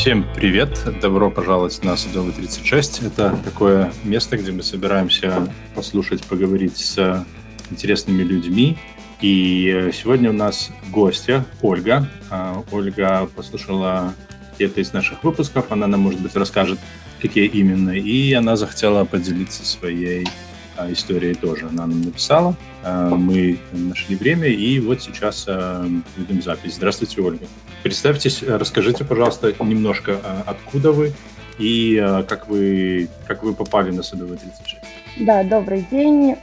Всем привет! Добро пожаловать на Садовый 36. Это такое место, где мы собираемся послушать, поговорить с интересными людьми. И сегодня у нас гостья Ольга. А, Ольга послушала где-то из наших выпусков, она нам, может быть, расскажет, какие именно. И она захотела поделиться своей а, историей тоже. Она нам написала, а, мы нашли время, и вот сейчас будем запись. Здравствуйте, Ольга. Представьтесь, расскажите, пожалуйста, немножко, откуда вы и как вы, как вы попали на Садовый 36. Да, добрый день.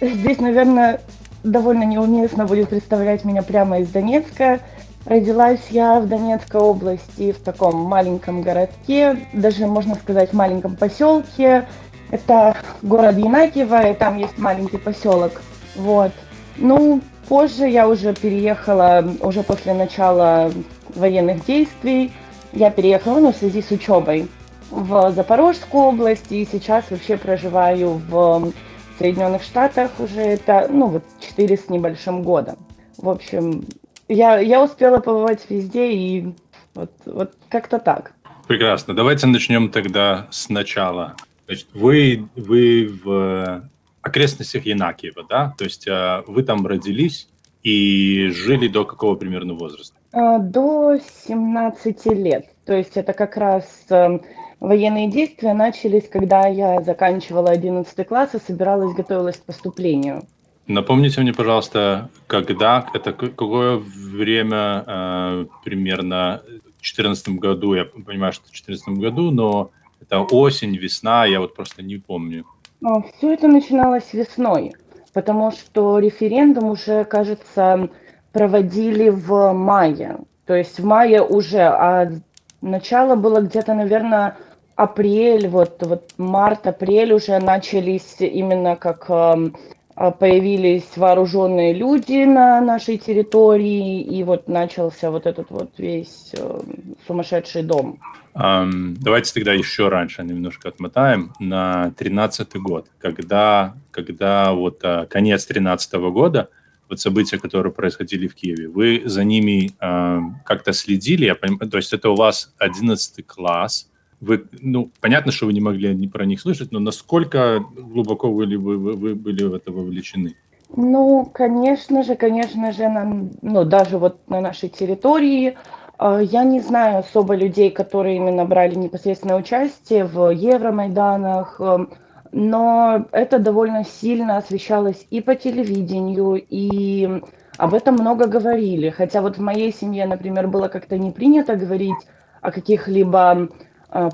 Здесь, наверное, довольно неуместно будет представлять меня прямо из Донецка. Родилась я в Донецкой области, в таком маленьком городке, даже, можно сказать, маленьком поселке. Это город Янакиево, и там есть маленький поселок. Вот. Ну, Позже я уже переехала, уже после начала военных действий, я переехала ну, в связи с учебой в Запорожскую область, и сейчас вообще проживаю в Соединенных Штатах уже это, ну, вот 4 с небольшим года. В общем, я, я успела побывать везде, и вот, вот как-то так. Прекрасно. Давайте начнем тогда сначала. Значит, вы, вы в окрестностях Янакиева, да? То есть э, вы там родились и жили до какого примерно возраста? А, до 17 лет. То есть это как раз эм, военные действия начались, когда я заканчивала 11 класс и собиралась, готовилась к поступлению. Напомните мне, пожалуйста, когда, это какое время э, примерно в 2014 году, я понимаю, что в 2014 году, но это осень, весна, я вот просто не помню. А, Все это начиналось весной, потому что референдум уже, кажется, проводили в мае. То есть в мае уже, а начало было где-то, наверное, апрель, вот, вот март-апрель уже начались именно как эм, появились вооруженные люди на нашей территории, и вот начался вот этот вот весь э, сумасшедший дом. Um, давайте тогда еще раньше немножко отмотаем на тринадцатый год, когда, когда вот uh, конец тринадцатого года, вот события, которые происходили в Киеве, вы за ними uh, как-то следили, я понимаю, то есть это у вас одиннадцатый класс, вы, ну, понятно, что вы не могли про них слышать, но насколько глубоко вы, вы, вы, были в это вовлечены? Ну, конечно же, конечно же, нам, ну, даже вот на нашей территории а, я не знаю особо людей, которые именно брали непосредственное участие в Евромайданах, эм, но это довольно сильно освещалось и по телевидению, и об этом много говорили. Хотя вот в моей семье, например, было как-то не принято говорить о каких-либо э,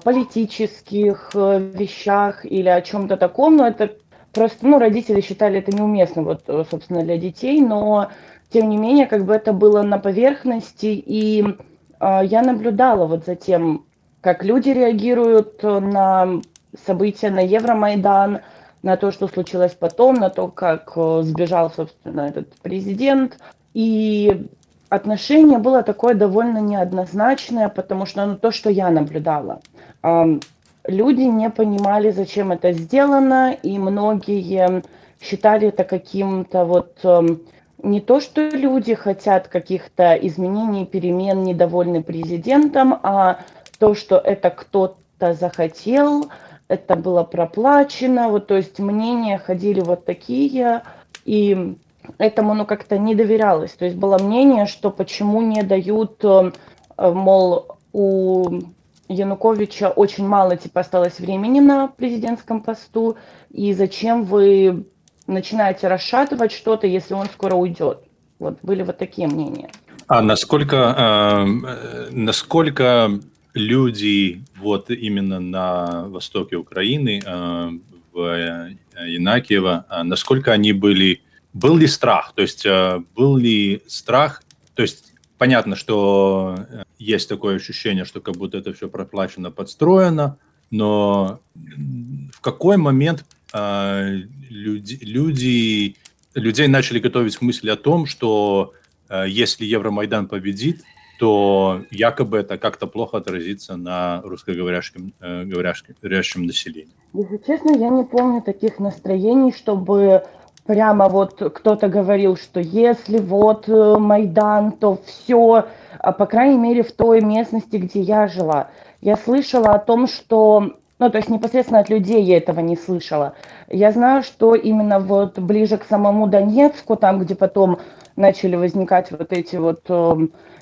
политических э, вещах или о чем-то таком, но это просто, ну, родители считали это неуместно, вот, э, собственно, для детей, но тем не менее, как бы это было на поверхности, и а, я наблюдала вот за тем, как люди реагируют на события на Евромайдан, на то, что случилось потом, на то, как э, сбежал, собственно, этот президент. И отношение было такое довольно неоднозначное, потому что ну, то, что я наблюдала. Люди не понимали, зачем это сделано, и многие считали это каким-то вот эм, не то, что люди хотят каких-то изменений, перемен, недовольны президентом, а то, что это кто-то захотел, это было проплачено, вот, то есть мнения ходили вот такие, и этому, ну, как-то не доверялось, то есть было мнение, что почему не дают, э, мол, у Януковича очень мало, типа, осталось времени на президентском посту, и зачем вы начинаете расшатывать что-то, если он скоро уйдет. Вот были вот такие мнения. А насколько, э, насколько люди вот именно на востоке Украины, э, в Янакиево, э, насколько они были, был ли страх? То есть э, был ли страх? То есть понятно, что э, есть такое ощущение, что как будто это все проплачено, подстроено, но в какой момент э, люди, люди, людей начали готовить к мысли о том, что если Евромайдан победит, то якобы это как-то плохо отразится на русскоговорящем э, говорящем населении. Если честно, я не помню таких настроений, чтобы прямо вот кто-то говорил, что если вот э, Майдан, то все, а, по крайней мере, в той местности, где я жила. Я слышала о том, что ну, то есть непосредственно от людей я этого не слышала. Я знаю, что именно вот ближе к самому Донецку, там, где потом начали возникать вот эти вот э,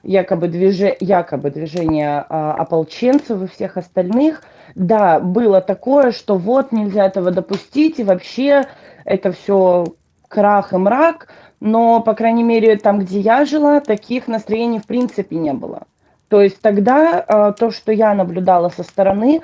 якобы, движе, якобы движения э, ополченцев и всех остальных, да, было такое, что вот нельзя этого допустить, и вообще это все крах и мрак, но, по крайней мере, там, где я жила, таких настроений в принципе не было. То есть тогда э, то, что я наблюдала со стороны,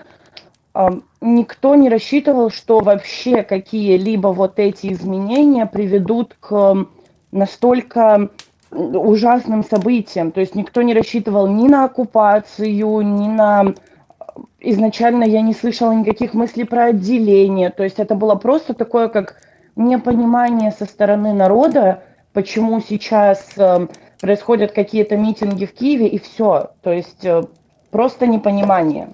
э, никто не рассчитывал, что вообще какие-либо вот эти изменения приведут к настолько ужасным событиям. То есть никто не рассчитывал ни на оккупацию, ни на... Изначально я не слышала никаких мыслей про отделение. То есть это было просто такое, как непонимание со стороны народа, почему сейчас э, происходят какие-то митинги в Киеве, и все. То есть э, просто непонимание.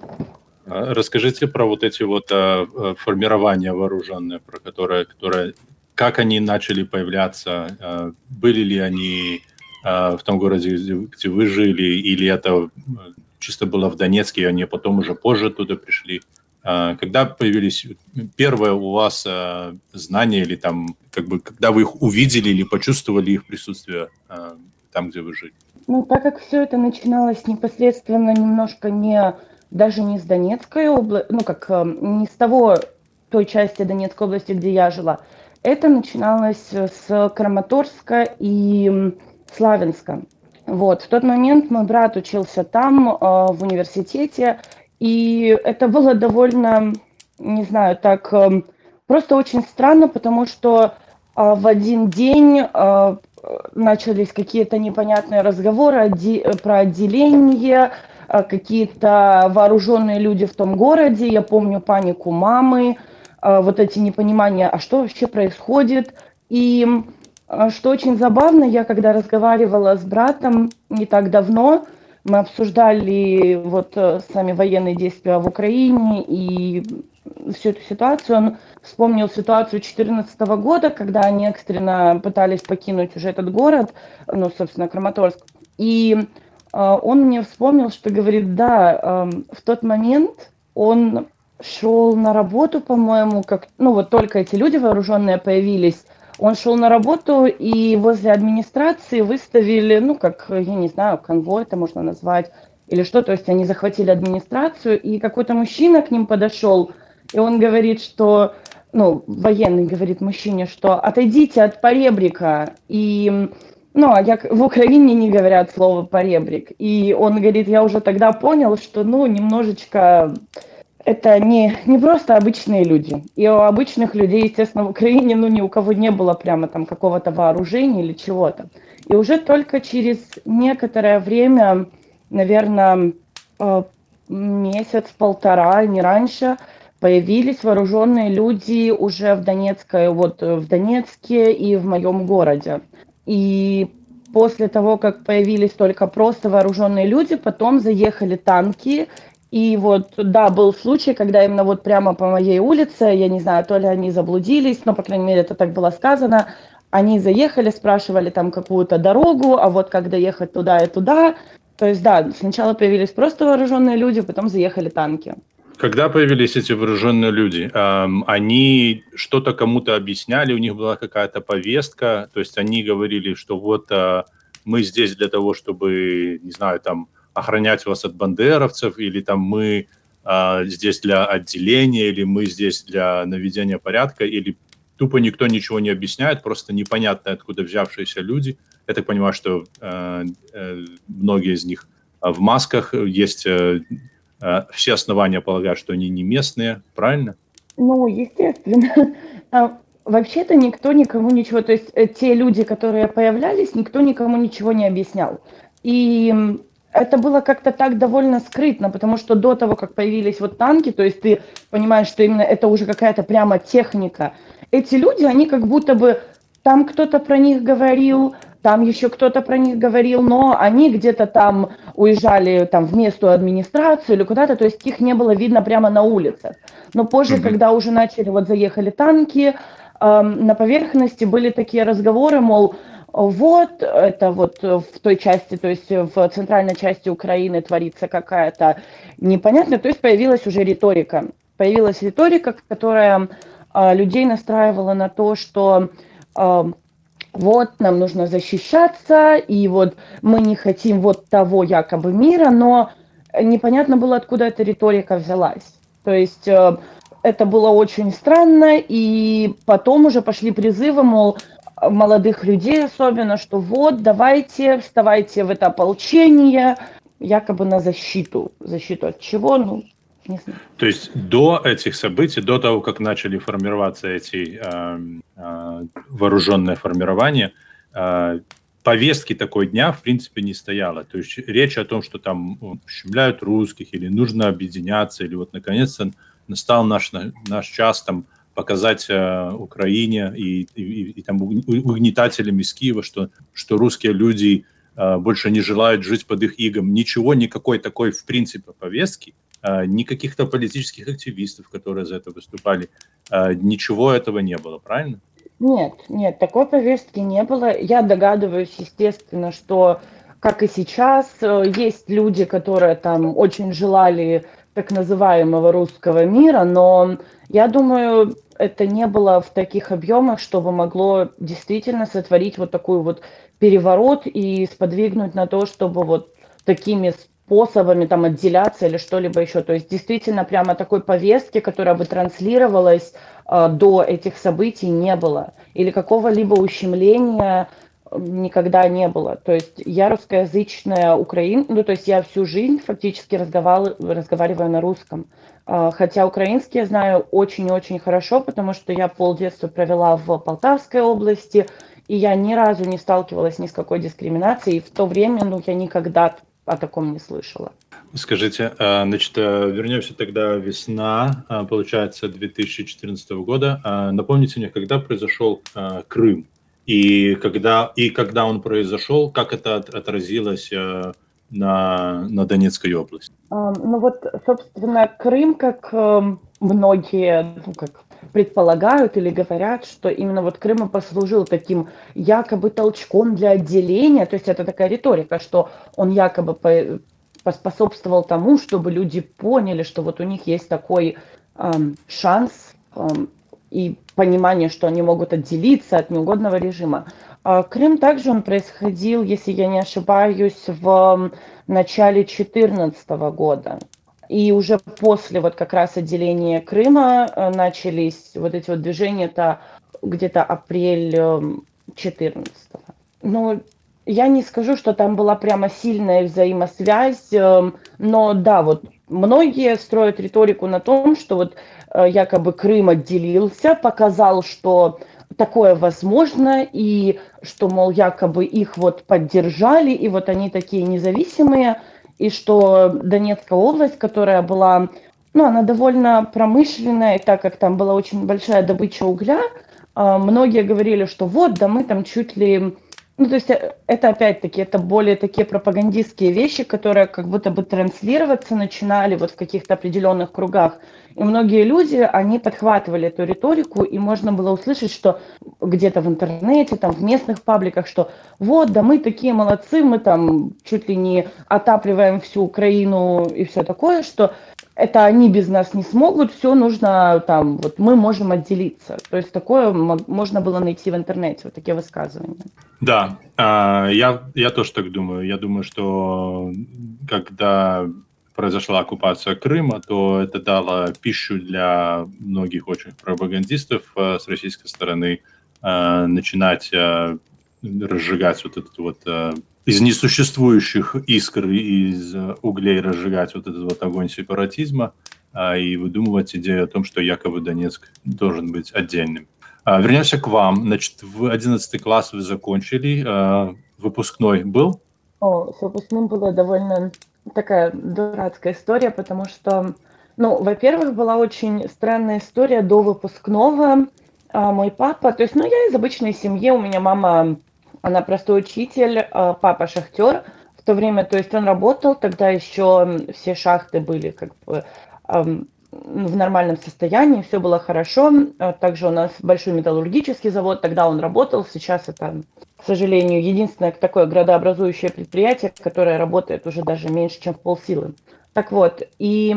А расскажите про вот эти вот э, формирования вооруженные, про которые, которые как они начали появляться, были ли они в том городе, где вы жили, или это чисто было в Донецке, и они потом уже позже туда пришли. Когда появились первые у вас знания или там, как бы, когда вы их увидели или почувствовали их присутствие там, где вы жили? Ну, так как все это начиналось непосредственно немножко не, даже не с Донецкой области, ну, как не с того, той части Донецкой области, где я жила, это начиналось с Краматорска и Славянска. Вот, в тот момент мой брат учился там, э, в университете, и это было довольно, не знаю, так, э, просто очень странно, потому что э, в один день э, начались какие-то непонятные разговоры про отделение, э, какие-то вооруженные люди в том городе, я помню панику мамы, а, вот эти непонимания, а что вообще происходит. И а, что очень забавно, я когда разговаривала с братом не так давно, мы обсуждали вот э, сами военные действия в Украине и всю эту ситуацию. Он вспомнил ситуацию 2014 года, когда они экстренно пытались покинуть уже этот город, ну, собственно, Краматорск. И э, он мне вспомнил, что говорит, да, э, в тот момент он шел на работу, по-моему, как, ну вот только эти люди вооруженные появились, он шел на работу, и возле администрации выставили, ну, как, я не знаю, конвой это можно назвать, или что, то есть они захватили администрацию, и какой-то мужчина к ним подошел, и он говорит, что, ну, военный говорит мужчине, что отойдите от поребрика, и, ну, а в Украине не говорят слово поребрик, и он говорит, я уже тогда понял, что, ну, немножечко это не, не просто обычные люди. И у обычных людей, естественно, в Украине, ну, ни у кого не было прямо там какого-то вооружения или чего-то. И уже только через некоторое время, наверное, э, месяц-полтора, не раньше, появились вооруженные люди уже в Донецкой, вот в Донецке и в моем городе. И после того, как появились только просто вооруженные люди, потом заехали танки, и вот, да, был случай, когда именно вот прямо по моей улице, я не знаю, то ли они заблудились, но, по крайней мере, это так было сказано, они заехали, спрашивали там какую-то дорогу, а вот как доехать туда и туда. То есть, да, сначала появились просто вооруженные люди, потом заехали танки. Когда появились эти вооруженные люди, эм, они что-то кому-то объясняли, у них была какая-то повестка, то есть они говорили, что вот э, мы здесь для того, чтобы, не знаю, там охранять вас от бандеровцев, или там мы э, здесь для отделения, или мы здесь для наведения порядка, или тупо никто ничего не объясняет, просто непонятно, откуда взявшиеся люди. Я так понимаю, что э, э, многие из них в масках, есть э, э, все основания полагать, что они не местные, правильно? Ну, естественно. А, вообще-то никто никому ничего, то есть э, те люди, которые появлялись, никто никому ничего не объяснял. И это было как-то так довольно скрытно, потому что до того, как появились вот танки, то есть ты понимаешь, что именно это уже какая-то прямо техника. Эти люди, они как будто бы там кто-то про них говорил, там еще кто-то про них говорил, но они где-то там уезжали там в местную администрацию или куда-то, то есть их не было видно прямо на улицах. Но позже, mm-hmm. когда уже начали, вот заехали танки, на поверхности были такие разговоры, мол, вот, это вот в той части, то есть в центральной части Украины творится какая-то непонятная, то есть появилась уже риторика. Появилась риторика, которая а, людей настраивала на то, что а, вот нам нужно защищаться, и вот мы не хотим вот того якобы мира, но непонятно было, откуда эта риторика взялась. То есть э, это было очень странно, и потом уже пошли призывы, мол, молодых людей особенно, что вот, давайте, вставайте в это ополчение, якобы на защиту. Защиту от чего? Ну, не знаю. То есть до этих событий, до того, как начали формироваться эти э, э, вооруженные формирования, э, повестки такой дня, в принципе, не стояло. То есть речь о том, что там ущемляют русских, или нужно объединяться, или вот наконец-то настал наш, наш час там показать э, Украине и, и, и там угнетателям из Киева, что, что русские люди э, больше не желают жить под их игом. Ничего, никакой такой, в принципе, повестки, э, ни каких-то политических активистов, которые за это выступали, э, ничего этого не было, правильно? Нет, нет, такой повестки не было. Я догадываюсь, естественно, что, как и сейчас, э, есть люди, которые там очень желали так называемого русского мира, но я думаю, это не было в таких объемах, чтобы могло действительно сотворить вот такой вот переворот и сподвигнуть на то, чтобы вот такими способами там отделяться или что-либо еще. То есть действительно прямо такой повестки, которая бы транслировалась э, до этих событий, не было. Или какого-либо ущемления никогда не было. То есть я русскоязычная украин, ну то есть я всю жизнь фактически разговариваю, разговариваю на русском. А, хотя украинский я знаю очень-очень хорошо, потому что я полдетства провела в Полтавской области, и я ни разу не сталкивалась ни с какой дискриминацией. И в то время ну, я никогда о таком не слышала. Скажите, а, значит, э, вернемся тогда весна, а, получается, 2014 года. Напомните мне, когда произошел Крым? И когда, и когда он произошел, как это отразилось э, на, на Донецкой области? Ну вот, собственно, Крым, как эм, многие ну, как предполагают или говорят, что именно вот Крым и послужил таким якобы толчком для отделения, то есть это такая риторика, что он якобы по, поспособствовал тому, чтобы люди поняли, что вот у них есть такой эм, шанс эм, и понимание, что они могут отделиться от неугодного режима. А Крым также он происходил, если я не ошибаюсь, в начале 2014 года. И уже после вот как раз отделения Крыма э, начались вот эти вот движения, это где-то апрель 14 -го. Ну, я не скажу, что там была прямо сильная взаимосвязь, э, но да, вот многие строят риторику на том, что вот э, якобы Крым отделился, показал, что такое возможно, и что, мол, якобы их вот поддержали, и вот они такие независимые, и что Донецкая область, которая была, ну, она довольно промышленная, так как там была очень большая добыча угля, а, многие говорили, что вот, да мы там чуть ли ну, то есть э, это опять-таки, это более такие пропагандистские вещи, которые как будто бы транслироваться начинали вот в каких-то определенных кругах. И многие люди, они подхватывали эту риторику, и можно было услышать, что где-то в интернете, там в местных пабликах, что вот, да мы такие молодцы, мы там чуть ли не отапливаем всю Украину и все такое, что это они без нас не смогут, все нужно там, вот мы можем отделиться. То есть такое можно было найти в интернете, вот такие высказывания. Да, а, я, я тоже так думаю. Я думаю, что когда произошла оккупация Крыма, то это дало пищу для многих очень пропагандистов а, с российской стороны а, начинать разжигать вот этот вот из несуществующих искр, из углей разжигать вот этот вот огонь сепаратизма и выдумывать идею о том, что якобы Донецк должен быть отдельным. А, вернемся к вам. Значит, в 11 класс вы закончили. А, выпускной был? О, с выпускным была довольно такая дурацкая история, потому что, ну, во-первых, была очень странная история до выпускного. А, мой папа, то есть, ну, я из обычной семьи, у меня мама, она простой учитель, а папа шахтер. В то время, то есть, он работал, тогда еще все шахты были как бы в нормальном состоянии, все было хорошо. А также у нас большой металлургический завод, тогда он работал, сейчас это, к сожалению, единственное такое градообразующее предприятие, которое работает уже даже меньше, чем в полсилы. Так вот, и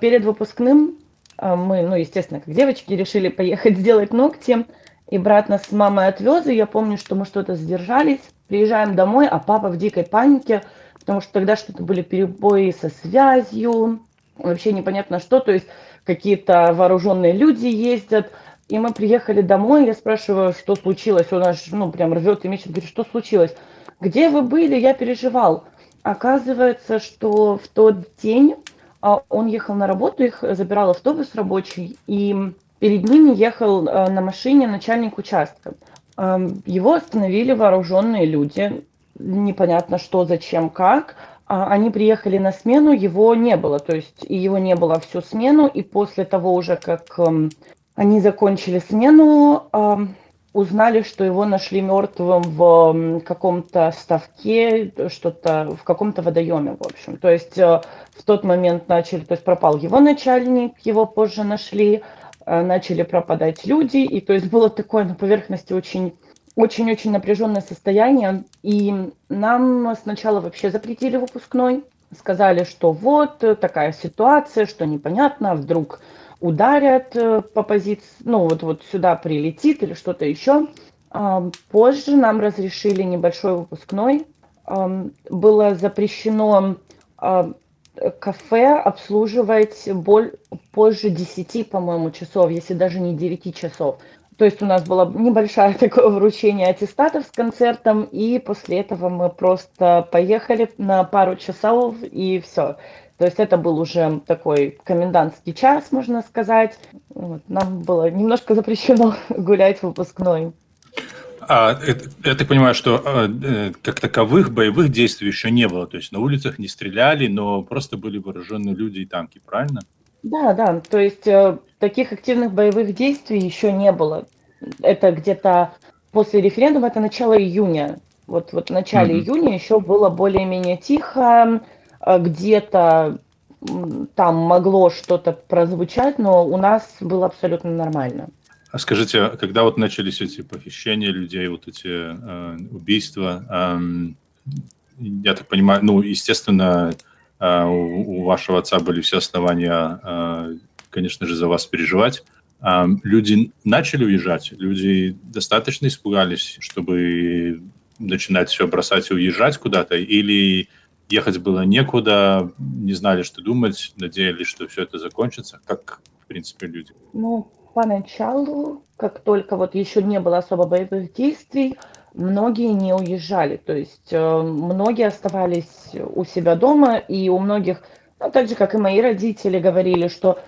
перед выпускным а, мы, ну, естественно, как девочки, решили поехать сделать ногти, и брат нас с мамой отвез, и я помню, что мы что-то задержались, приезжаем домой, а папа в дикой панике, потому что тогда что-то были перебои со связью, вообще непонятно что, то есть какие-то вооруженные люди ездят, и мы приехали домой, я спрашиваю, что случилось, он аж, ну, прям рвет и мечет, говорит, что случилось? Где вы были? Я переживал. Оказывается, что в тот день а, он ехал на работу, их забирал автобус рабочий, и перед ними ехал а, на машине начальник участка. А, его остановили вооруженные люди, непонятно что, зачем, как, а, они приехали на смену, его не было, то есть его не было всю смену, и после того уже, как эм, они закончили смену, эм, узнали, что его нашли мертвым в эм, каком-то ставке, что-то в каком-то водоеме, в общем. То есть э, в тот момент начали, то есть пропал его начальник, его позже нашли, э, начали пропадать люди, и то есть было такое на поверхности очень очень-очень напряженное состояние, и нам сначала вообще запретили выпускной, сказали, что вот такая ситуация, что непонятно, вдруг ударят э, по позиции, ну вот, вот сюда прилетит или что-то еще. А, позже нам разрешили небольшой выпускной. Было запрещено а, кафе обслуживать боль, позже 10, по-моему, часов, если даже не 9 часов. То есть у нас было небольшое такое вручение аттестатов с концертом, и после этого мы просто поехали на пару часов, и все. То есть это был уже такой комендантский час, можно сказать. Вот. Нам было немножко запрещено гулять в выпускной. А, я так понимаю, что э, как таковых боевых действий еще не было. То есть на улицах не стреляли, но просто были вооруженные люди и танки, правильно? Да, да, то есть э, таких активных боевых действий еще не было. Это где-то после референдума, это начало июня. Вот, вот в начале mm-hmm. июня еще было более-менее тихо, э, где-то там могло что-то прозвучать, но у нас было абсолютно нормально. А скажите, а когда вот начались эти похищения людей, вот эти э, убийства, э, я так понимаю, ну, естественно, э, у, у вашего отца были все основания, э, конечно же, за вас переживать. Э, люди начали уезжать, люди достаточно испугались, чтобы начинать все бросать и уезжать куда-то, или ехать было некуда, не знали, что думать, надеялись, что все это закончится, как, в принципе, люди? Ну, поначалу, как только вот еще не было особо боевых действий, многие не уезжали. То есть э, многие оставались у себя дома, и у многих, ну, так же, как и мои родители, говорили, что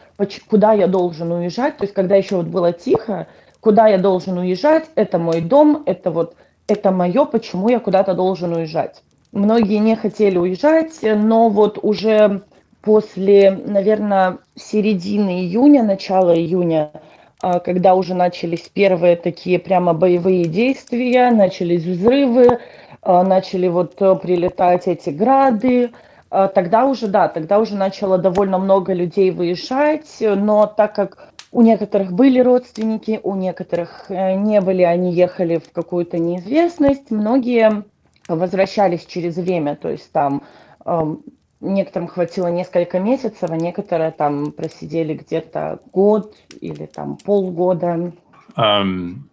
куда я должен уезжать. То есть когда еще вот было тихо, куда я должен уезжать, это мой дом, это вот это мое, почему я куда-то должен уезжать. Многие не хотели уезжать, но вот уже после, наверное, середины июня, начала июня когда уже начались первые такие прямо боевые действия, начались взрывы, а, начали вот э, прилетать эти грады, а, тогда уже, да, тогда уже начало довольно много людей выезжать, но так как у некоторых были родственники, у некоторых э, не были, они ехали в какую-то неизвестность, многие возвращались через время, то есть там некоторым хватило несколько месяцев, а некоторые там просидели где-то год или там полгода.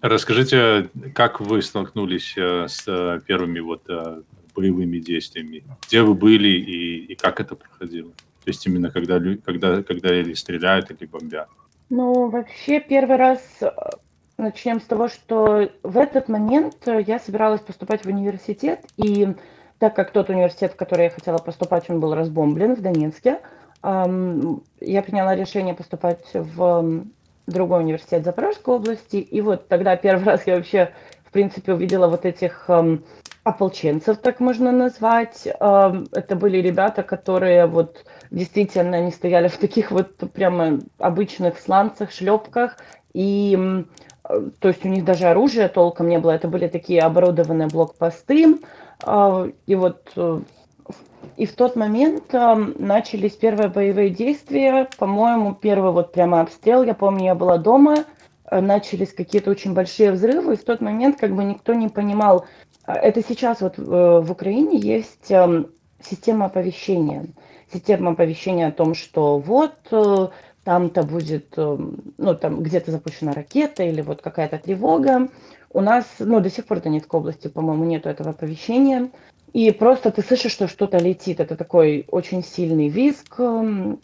Расскажите, как вы столкнулись uh, с uh, первыми вот uh, боевыми действиями? Где вы были и, и как это проходило? То есть именно когда, когда, когда или стреляют, или бомбят? Ну, вообще первый раз начнем с того, что в этот момент я собиралась поступать в университет, и так как тот университет, в который я хотела поступать, он был разбомблен в Донецке, я приняла решение поступать в другой университет Запорожской области. И вот тогда первый раз я вообще, в принципе, увидела вот этих ополченцев, так можно назвать. Это были ребята, которые вот действительно не стояли в таких вот прямо обычных сланцах, шлепках. И то есть у них даже оружия толком не было. Это были такие оборудованные блокпосты. А, и вот э, И в тот момент э, начались первые боевые действия. По-моему, первый вот прямо обстрел. Я помню, я была дома, э, начались какие-то очень большие взрывы. И в тот момент как бы никто не понимал. Э, это сейчас вот в Украине есть э, система оповещения. Система оповещения о том, что вот там-то будет, э, ну, там где-то запущена ракета или вот какая-то тревога. У нас, ну, до сих пор Донецкой области, по-моему, нету этого оповещения. И просто ты слышишь, что что-то летит. Это такой очень сильный визг,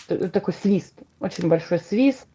такой свист, очень большой свист.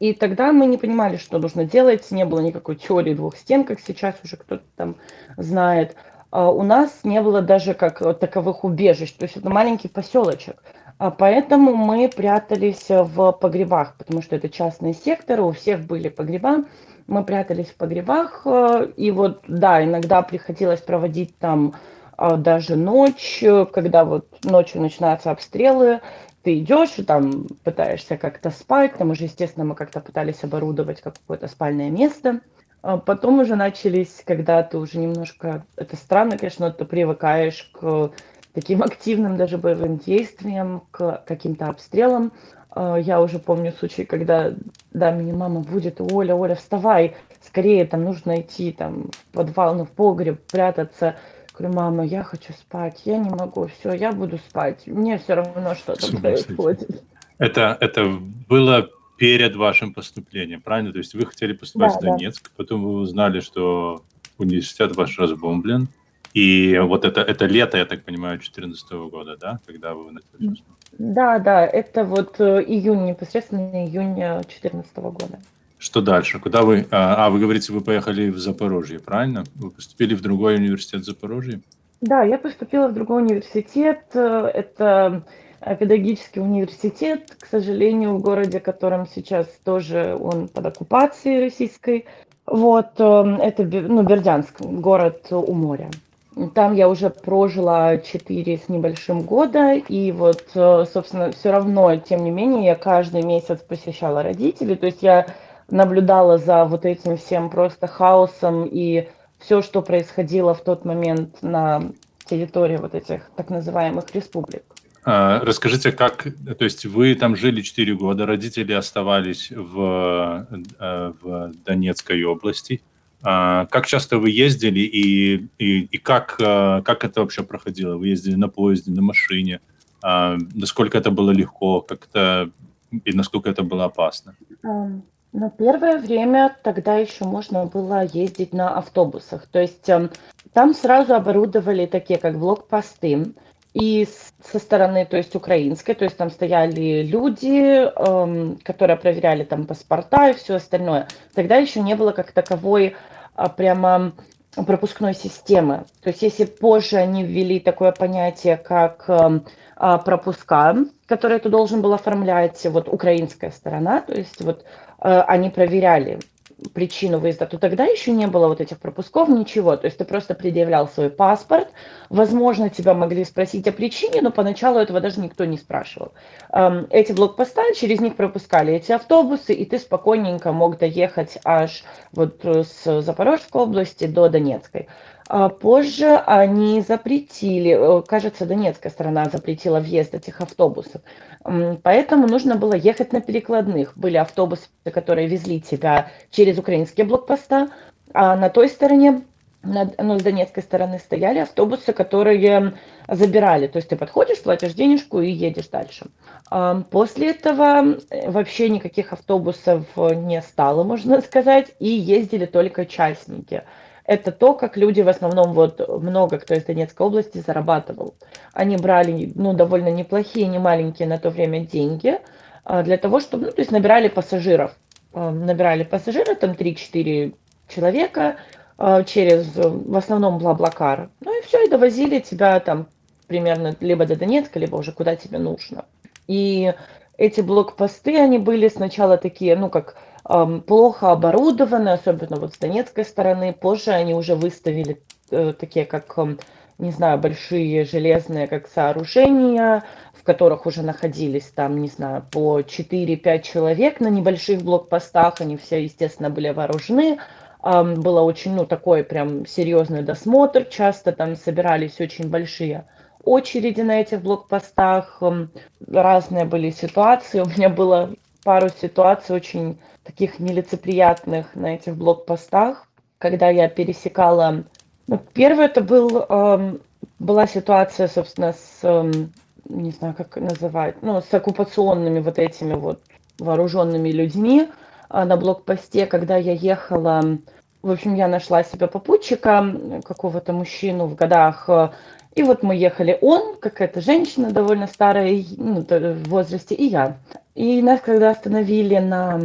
И тогда мы не понимали, что нужно делать. Не было никакой теории двух стен, как сейчас уже кто-то там знает. А у нас не было даже как таковых убежищ. То есть это маленький поселочек. А поэтому мы прятались в погребах, потому что это частные секторы, у всех были погреба. Мы прятались в погребах, э, и вот, да, иногда приходилось проводить там а, даже ночь, когда вот ночью начинаются обстрелы, ты идешь там пытаешься как-то спать, там уже, естественно, мы как-то пытались оборудовать какое-то спальное место. А потом уже начались, когда ты уже немножко, это странно, конечно, но ты привыкаешь к таким активным даже боевым действиям, к каким-то обстрелам. А, я уже помню случай, когда, да, меня мама будет, Оля, Оля, вставай, скорее, там нужно идти там в подвал, ну, в погреб, прятаться. Говорю, мама, я хочу спать, я не могу, все, я буду спать. Мне все равно, что там происходит. Это, это было перед вашим поступлением, правильно? То есть вы хотели поступать да, в Донецк, да. потом вы узнали, что университет ваш разбомблен, и вот это, это лето, я так понимаю, 2014 года, да, когда вы начали? Да, да, это вот э, июнь, непосредственно июнь 2014 года. Что дальше? Куда вы... А, а, вы говорите, вы поехали в Запорожье, правильно? Вы поступили в другой университет в Запорожье? Да, я поступила в другой университет. Это педагогический университет, к сожалению, в городе, котором сейчас тоже он под оккупацией российской. Вот, э, это ну, Бердянск, город у моря. Там я уже прожила 4 с небольшим года, и вот, э, собственно, все равно, тем не менее, я каждый месяц посещала родителей, то есть я наблюдала за вот этим всем просто хаосом и все, что происходило в тот момент на территории вот этих так называемых республик. А, расскажите, как, то есть вы там жили 4 года, родители оставались в, э, в Донецкой области. А, как часто вы ездили и, и, и как, э, как это вообще проходило? Вы ездили на поезде, на машине? А, насколько это было легко? Как это, и насколько это было опасно? На первое время тогда еще можно было ездить на автобусах. То есть эм, там сразу оборудовали такие, как блокпосты. И со стороны, то есть украинской, то есть там стояли люди, эм, которые проверяли там паспорта и все остальное. Тогда еще не было как таковой а, прямо пропускной системы. То есть если позже они ввели такое понятие, как эм, а, пропуска, которые ты должен был оформлять, вот украинская сторона, то есть вот э, они проверяли причину выезда, то тогда еще не было вот этих пропусков, ничего. То есть ты просто предъявлял свой паспорт. Возможно, тебя могли спросить о причине, но поначалу этого даже никто не спрашивал. Эм, эти блокпоста, через них пропускали эти автобусы, и ты спокойненько мог доехать аж вот с Запорожской области до Донецкой. А позже они запретили, э, кажется, Донецкая сторона запретила въезд этих автобусов. Поэтому нужно было ехать на перекладных. Были автобусы, которые везли тебя через украинские блокпоста, а на той стороне, на, ну, с донецкой стороны стояли автобусы, которые забирали. То есть ты подходишь, платишь денежку и едешь дальше. После этого вообще никаких автобусов не стало, можно сказать, и ездили только частники – это то, как люди в основном, вот много кто из Донецкой области зарабатывал. Они брали, ну, довольно неплохие, не маленькие на то время деньги а, для того, чтобы, ну, то есть набирали пассажиров. А, набирали пассажиров, там 3-4 человека а, через, в основном, Блаблакар. Ну и все, и довозили тебя там примерно либо до Донецка, либо уже куда тебе нужно. И эти блокпосты, они были сначала такие, ну, как плохо оборудованы, особенно вот с донецкой стороны. Позже они уже выставили э, такие, как, не знаю, большие железные как сооружения, в которых уже находились там, не знаю, по 4-5 человек на небольших блокпостах. Они все, естественно, были вооружены. Было очень, ну, такой прям серьезный досмотр. Часто там собирались очень большие очереди на этих блокпостах, разные были ситуации. У меня было пару ситуаций очень таких нелицеприятных на этих блокпостах, когда я пересекала... Ну, первое это был, эм, была ситуация, собственно, с, эм, не знаю, как называть, ну, с оккупационными вот этими вот вооруженными людьми э, на блокпосте, когда я ехала. В общем, я нашла себе попутчика, какого-то мужчину в годах, э, и вот мы ехали, он, какая-то женщина довольно старая, ну, в возрасте, и я. И нас, когда остановили на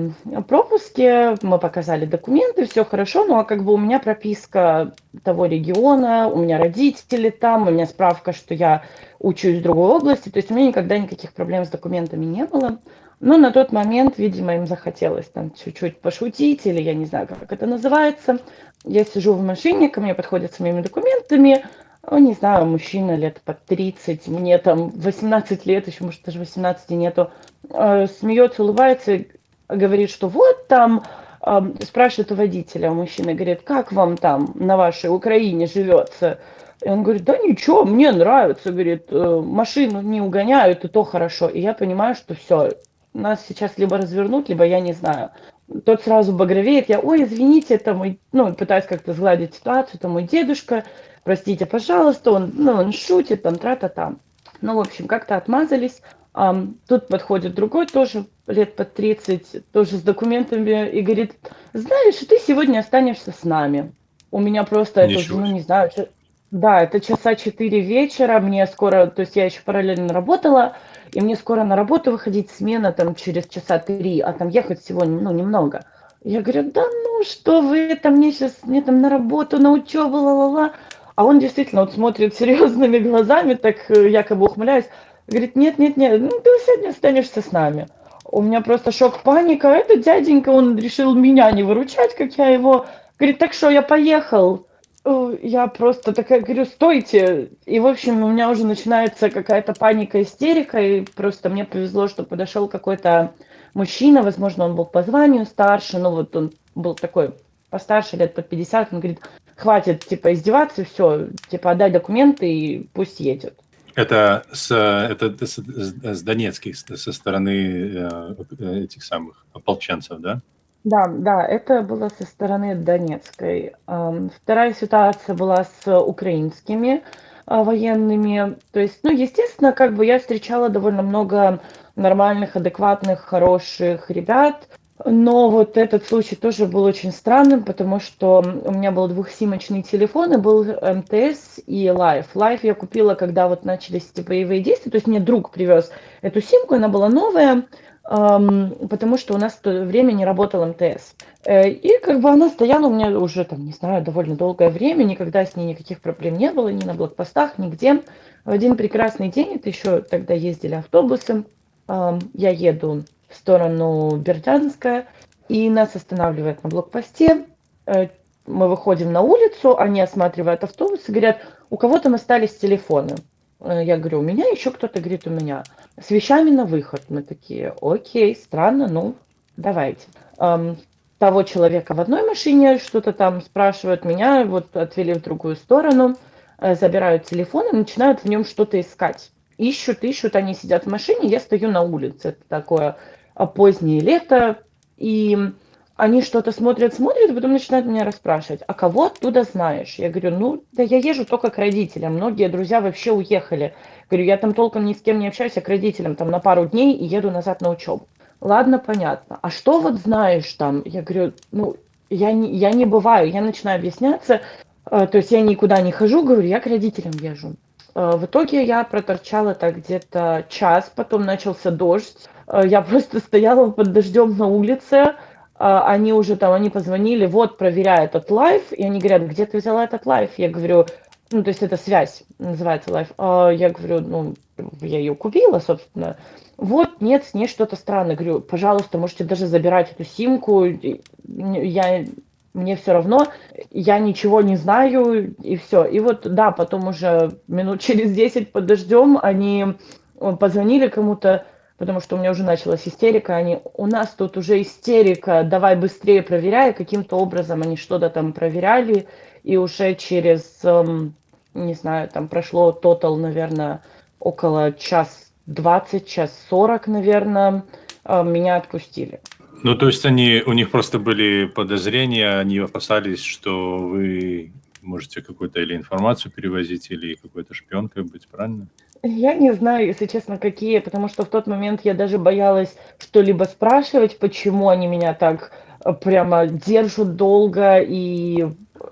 пропуске, мы показали документы, все хорошо, ну а как бы у меня прописка того региона, у меня родители там, у меня справка, что я учусь в другой области, то есть у меня никогда никаких проблем с документами не было. Но на тот момент, видимо, им захотелось там чуть-чуть пошутить, или я не знаю, как это называется. Я сижу в машине, ко мне подходят с моими документами, ну, не знаю, мужчина лет под 30, мне там 18 лет, еще, может, даже 18 нету, э, смеется, улыбается, говорит, что вот там, э, спрашивает у водителя, мужчина говорит, как вам там на вашей Украине живется? И он говорит, да ничего, мне нравится, говорит, э, машину не угоняют, и то хорошо. И я понимаю, что все, нас сейчас либо развернут, либо я не знаю. Тот сразу багровеет, я, ой, извините, это мой, ну, пытаюсь как-то сгладить ситуацию, это мой дедушка, простите, пожалуйста, он, ну, он шутит, там, тра-та-та. Ну, в общем, как-то отмазались. Um, тут подходит другой, тоже лет под 30, тоже с документами, и говорит, знаешь, ты сегодня останешься с нами. У меня просто Ничего. это, ну, не знаю, да, это часа 4 вечера, мне скоро, то есть я еще параллельно работала, и мне скоро на работу выходить смена там через часа три, а там ехать всего ну, немного. Я говорю, да ну что вы, там мне сейчас, мне там на работу, на учебу, ла-ла-ла. А он действительно вот смотрит серьезными глазами, так э, якобы ухмыляясь, говорит, нет, нет, нет, ну ты сегодня останешься с нами. У меня просто шок, паника. Этот дяденька, он решил меня не выручать, как я его. Говорит, так что я поехал. Э, я просто такая говорю, стойте. И, в общем, у меня уже начинается какая-то паника, истерика. И просто мне повезло, что подошел какой-то мужчина, возможно, он был по званию старше, но вот он был такой постарше, лет под 50, он говорит, хватит, типа, издеваться, все, типа, отдай документы и пусть едет. Это с, это с, с Донецких, со стороны э, этих самых ополченцев, да? Да, да, это было со стороны Донецкой. Вторая ситуация была с украинскими а, военными. То есть, ну, естественно, как бы я встречала довольно много нормальных, адекватных, хороших ребят. Но вот этот случай тоже был очень странным, потому что у меня был двухсимочный телефон, и был МТС и Life. Life я купила, когда вот начались эти боевые действия, то есть мне друг привез эту симку, она была новая, потому что у нас в то время не работал МТС. Э, и как бы она стояла у меня уже, там, не знаю, довольно долгое время, никогда с ней никаких проблем не было, ни на блокпостах, нигде. В один прекрасный день, это еще тогда ездили автобусы, я еду в сторону Бердянска, и нас останавливают на блокпосте. Э, мы выходим на улицу, они осматривают автобус и говорят, у кого там остались телефоны. Э, я говорю, у меня еще кто-то говорит, у меня. С вещами на выход. Мы такие, окей, странно, ну, давайте. Того человека в одной машине что-то там спрашивают, меня вот отвели в другую сторону, э, забирают телефон и начинают в нем что-то искать. Ищут, ищут, они сидят в машине, я стою на улице. Это такое позднее лето, и они что-то смотрят, смотрят, и потом начинают меня расспрашивать, а кого оттуда знаешь? Я говорю, ну, да я езжу только к родителям, многие друзья вообще уехали. Говорю, я там толком ни с кем не общаюсь, я к родителям там на пару дней и еду назад на учебу. Ладно, понятно. А что вот знаешь там? Я говорю, ну, я не, я не бываю, я начинаю объясняться, э, то есть я никуда не хожу, говорю, я к родителям езжу. Э, в итоге я проторчала так где-то час, потом начался дождь, я просто стояла под дождем на улице, а, они уже там, они позвонили, вот, проверяя этот лайф, и они говорят, где ты взяла этот лайф? Я говорю, ну, то есть это связь, называется лайф. А, я говорю, ну, я ее купила, собственно. Вот, нет, с ней что-то странное. Говорю, пожалуйста, можете даже забирать эту симку, я, мне все равно, я ничего не знаю, и все. И вот, да, потом уже минут через 10 под дождем они позвонили кому-то, потому что у меня уже началась истерика, они, у нас тут уже истерика, давай быстрее проверяй, каким-то образом они что-то там проверяли, и уже через, эм, не знаю, там прошло тотал, наверное, около час 20, час 40, наверное, а, меня отпустили. Ну, то есть они, у них просто были подозрения, они опасались, что вы можете какую-то или информацию перевозить, или какой-то шпионкой быть, правильно? Я не знаю, если честно, какие, потому что в тот момент я даже боялась что-либо спрашивать, почему они меня так э, прямо держат долго, и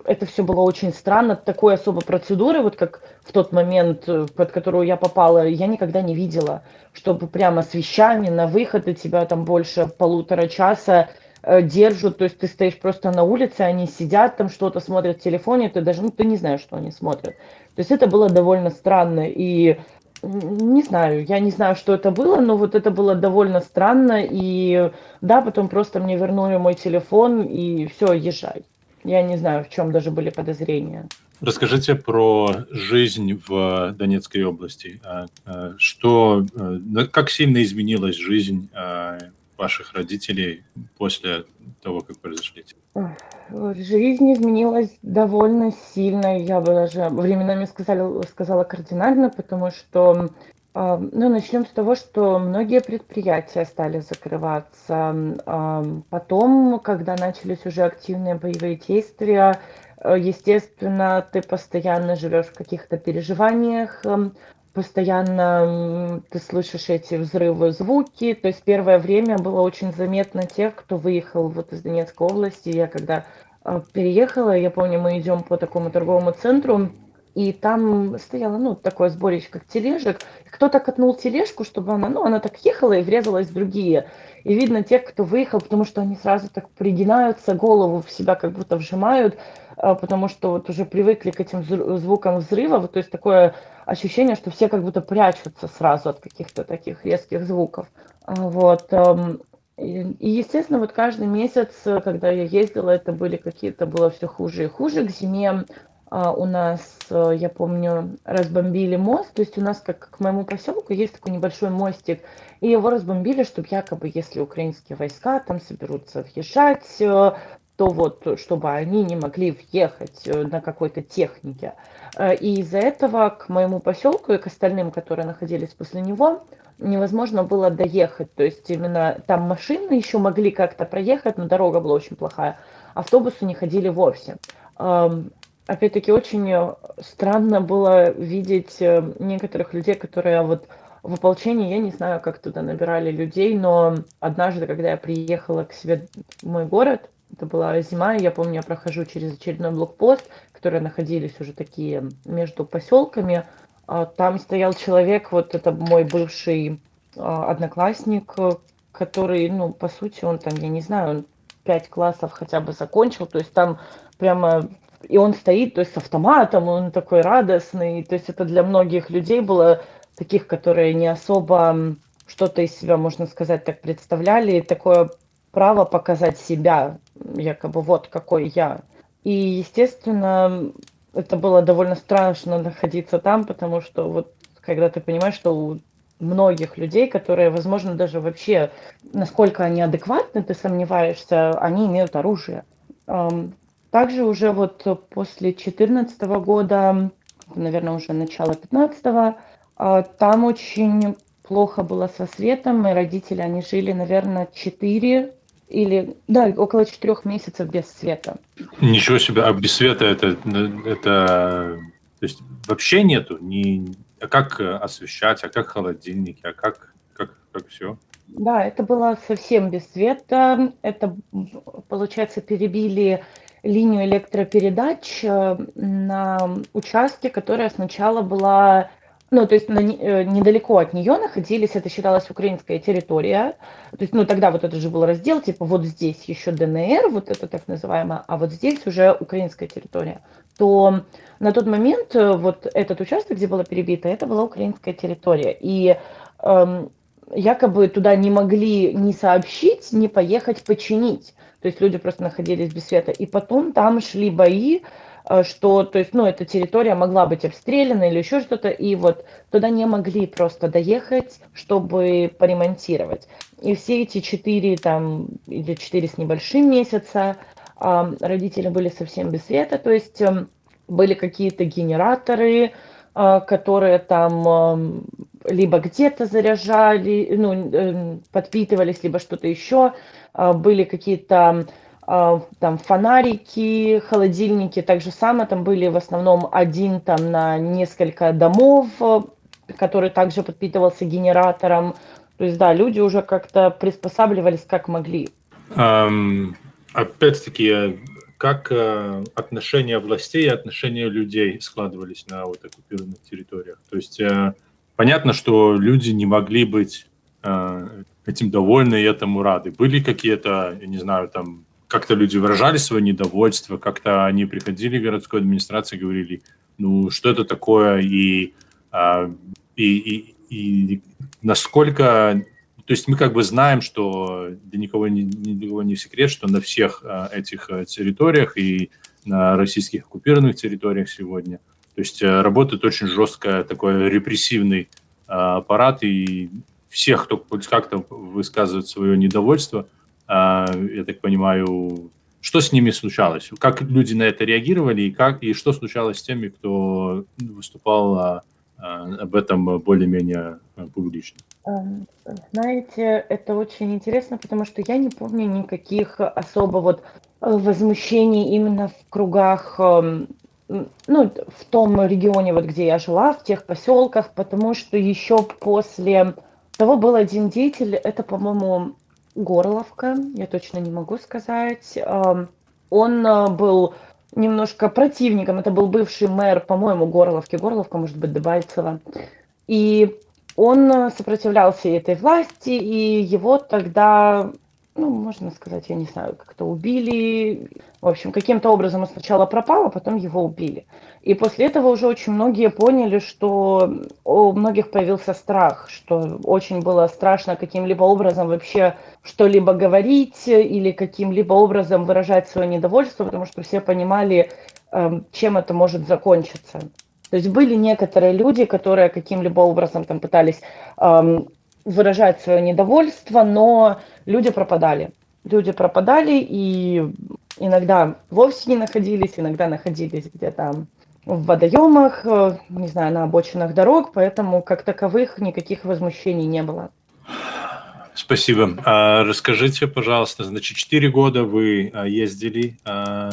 это все было очень странно. Такой особой процедуры, вот как в тот момент, э, под которую я попала, я никогда не видела, чтобы прямо с вещами на выход, и тебя там больше полутора часа Э, держат, то есть ты стоишь просто на улице, они сидят там что-то смотрят в телефоне, ты даже, ну, ты не знаешь, что они смотрят. То есть это было довольно странно, и не знаю, я не знаю, что это было, но вот это было довольно странно, и да, потом просто мне вернули мой телефон, и все, езжай. Я не знаю, в чем даже были подозрения. Расскажите про жизнь в Донецкой области. А, а, что, э, как сильно изменилась жизнь а, ваших родителей после того, как произошли? Жизнь изменилась довольно сильно, я бы даже временами сказала, сказала кардинально, потому что а, ну, начнем с того, что многие предприятия стали закрываться. А, потом, когда начались уже активные боевые действия, естественно, ты постоянно живешь в каких-то переживаниях, постоянно ты слышишь эти взрывы, звуки. То есть первое время было очень заметно тех, кто выехал вот из Донецкой области. Я когда а, переехала, я помню, мы идем по такому торговому центру, и там стояло, ну, такое сборище, как тележек. Кто-то катнул тележку, чтобы она, ну, она так ехала и врезалась в другие. И видно тех, кто выехал, потому что они сразу так пригинаются, голову в себя как будто вжимают, а, потому что вот уже привыкли к этим звукам взрыва, то есть такое ощущение, что все как будто прячутся сразу от каких-то таких резких звуков. А, вот. И, естественно, вот каждый месяц, когда я ездила, это были какие-то, было все хуже и хуже. К зиме а, у нас, я помню, разбомбили мост, то есть у нас, как к моему поселку, есть такой небольшой мостик, и его разбомбили, чтобы якобы, если украинские войска там соберутся въезжать, э, то вот, чтобы они не могли въехать э, на какой-то технике. Э, и из-за этого к моему поселку и к остальным, которые находились после него, невозможно было доехать. То есть именно там машины еще могли как-то проехать, но дорога была очень плохая. Автобусы не ходили вовсе. Эм, опять-таки, очень странно было видеть э, некоторых людей, которые вот в ополчении, я не знаю, как туда набирали людей, но однажды, когда я приехала к себе в мой город, это была зима, я помню, я прохожу через очередной блокпост, которые находились уже такие между поселками. А, там стоял человек, вот это мой бывший а, одноклассник, который, ну, по сути, он там, я не знаю, он пять классов хотя бы закончил, то есть там прямо и он стоит, то есть с автоматом, он такой радостный, то есть это для многих людей было таких, которые не особо что-то из себя, можно сказать, так представляли, такое право показать себя, якобы вот какой я. И, естественно, это было довольно страшно находиться там, потому что вот когда ты понимаешь, что у многих людей, которые, возможно, даже вообще, насколько они адекватны, ты сомневаешься, они имеют оружие. Также уже вот после 2014 года, наверное, уже начало 2015, а, там очень плохо было со светом, и родители, они жили, наверное, 4 или, да, около четырех месяцев без света. Ничего себе, а без света это, это то есть вообще нету? Не, а как освещать, а как холодильники, а как, как, как все? Да, это было совсем без света. Это, получается, перебили линию электропередач э, на участке, которая сначала была ну, то есть на, э, недалеко от нее находились, это считалась украинская территория. То есть, ну, тогда вот это же был раздел, типа, вот здесь еще ДНР, вот это так называемое, а вот здесь уже украинская территория. То на тот момент э, вот этот участок, где было перебито, это была украинская территория. И эм, якобы туда не могли ни сообщить, ни поехать починить. То есть люди просто находились без света. И потом там шли бои, что, то есть, ну, эта территория могла быть обстреляна или еще что-то, и вот туда не могли просто доехать, чтобы поремонтировать. И все эти четыре там, или четыре с небольшим месяца родители были совсем без света, то есть эм, были какие-то генераторы, а, которые там либо где-то заряжали, ну, эм, подпитывались, либо что-то еще. А, были какие-то там фонарики, холодильники, так же самое, там были в основном один там на несколько домов, который также подпитывался генератором. То есть, да, люди уже как-то приспосабливались как могли. Um, опять-таки, как uh, отношения властей и отношения людей складывались на вот оккупированных территориях? То есть uh, понятно, что люди не могли быть uh, этим довольны и этому рады. Были какие-то, я не знаю, там как-то люди выражали свое недовольство, как-то они приходили в городскую администрацию и говорили, ну что это такое? И и, и, и насколько... То есть мы как бы знаем, что для никого не, никого не секрет, что на всех а, этих а, территориях и на российских оккупированных территориях сегодня, то есть а, работает очень жестко такой репрессивный а, аппарат, и всех, кто хоть как-то высказывает свое недовольство, а, я так понимаю, что с ними случалось? Как люди на это реагировали и как и что случалось с теми, кто выступал а, об этом более-менее а, публично? Эм, знаете, это очень интересно, потому что я не помню никаких особо вот э, возмущений именно в кругах, эм, ну, в том регионе, вот где я жила, в тех поселках, потому что еще после того был один деятель, это, по-моему, Горловка, я точно не могу сказать. Он э, был немножко противником. Это был бывший мэр, по-моему, Горловки. Горловка, может быть, Дебальцева. И он э, сопротивлялся этой власти, и его тогда ну, можно сказать, я не знаю, как-то убили. В общем, каким-то образом он сначала пропал, а потом его убили. И после этого уже очень многие поняли, что у многих появился страх, что очень было страшно каким-либо образом вообще что-либо говорить или каким-либо образом выражать свое недовольство, потому что все понимали, эм, чем это может закончиться. То есть были некоторые люди, которые каким-либо образом там пытались эм, выражать свое недовольство, но люди пропадали. Люди пропадали и иногда вовсе не находились, иногда находились где-то в водоемах, э, не знаю, на обочинах дорог, поэтому как таковых никаких возмущений не было. Спасибо. А, расскажите, пожалуйста, значит, четыре года вы а, ездили а,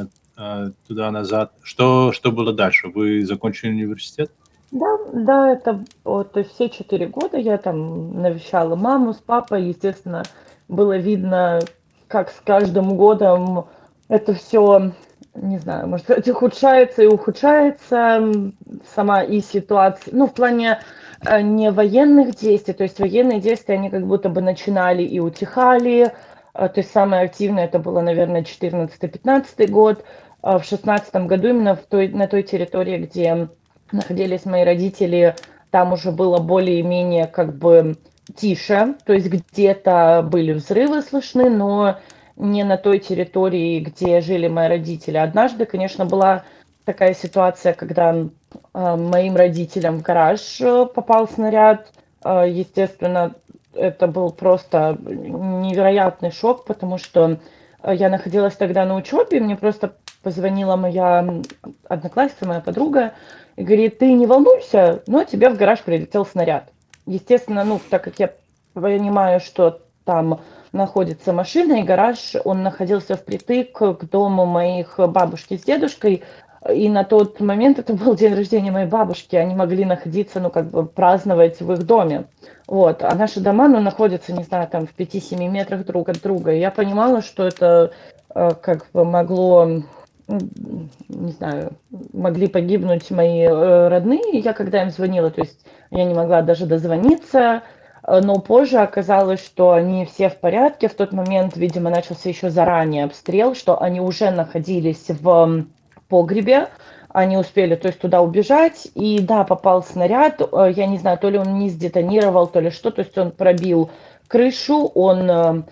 туда-назад. Что, что было дальше? Вы закончили университет? Да, да, это вот, то есть все четыре года я там навещала маму с папой, естественно, было видно, как с каждым годом это все, не знаю, может сказать, ухудшается и ухудшается сама и ситуация, ну, в плане э, не военных действий, то есть военные действия, они как будто бы начинали и утихали, э, то есть самое активное это было, наверное, 14-15 год, а в 16 году именно в той, на той территории, где находились мои родители, там уже было более-менее как бы тише, то есть где-то были взрывы слышны, но не на той территории, где жили мои родители. Однажды, конечно, была такая ситуация, когда э, моим родителям в гараж э, попал снаряд. Э, естественно, это был просто невероятный шок, потому что я находилась тогда на учебе, мне просто позвонила моя одноклассница, моя подруга, и говорит, ты не волнуйся, но тебе в гараж прилетел снаряд. Естественно, ну, так как я понимаю, что там находится машина, и гараж, он находился впритык к дому моих бабушки с дедушкой, и на тот момент это был день рождения моей бабушки, они могли находиться, ну, как бы праздновать в их доме. Вот. А наши дома, ну, находятся, не знаю, там в 5-7 метрах друг от друга. И я понимала, что это э, как бы могло не знаю, могли погибнуть мои э, родные. Я когда им звонила, то есть я не могла даже дозвониться, э, но позже оказалось, что они все в порядке. В тот момент, видимо, начался еще заранее обстрел, что они уже находились в погребе, они успели, то есть туда убежать, и да, попал снаряд, э, я не знаю, то ли он не сдетонировал, то ли что, то есть он пробил крышу, он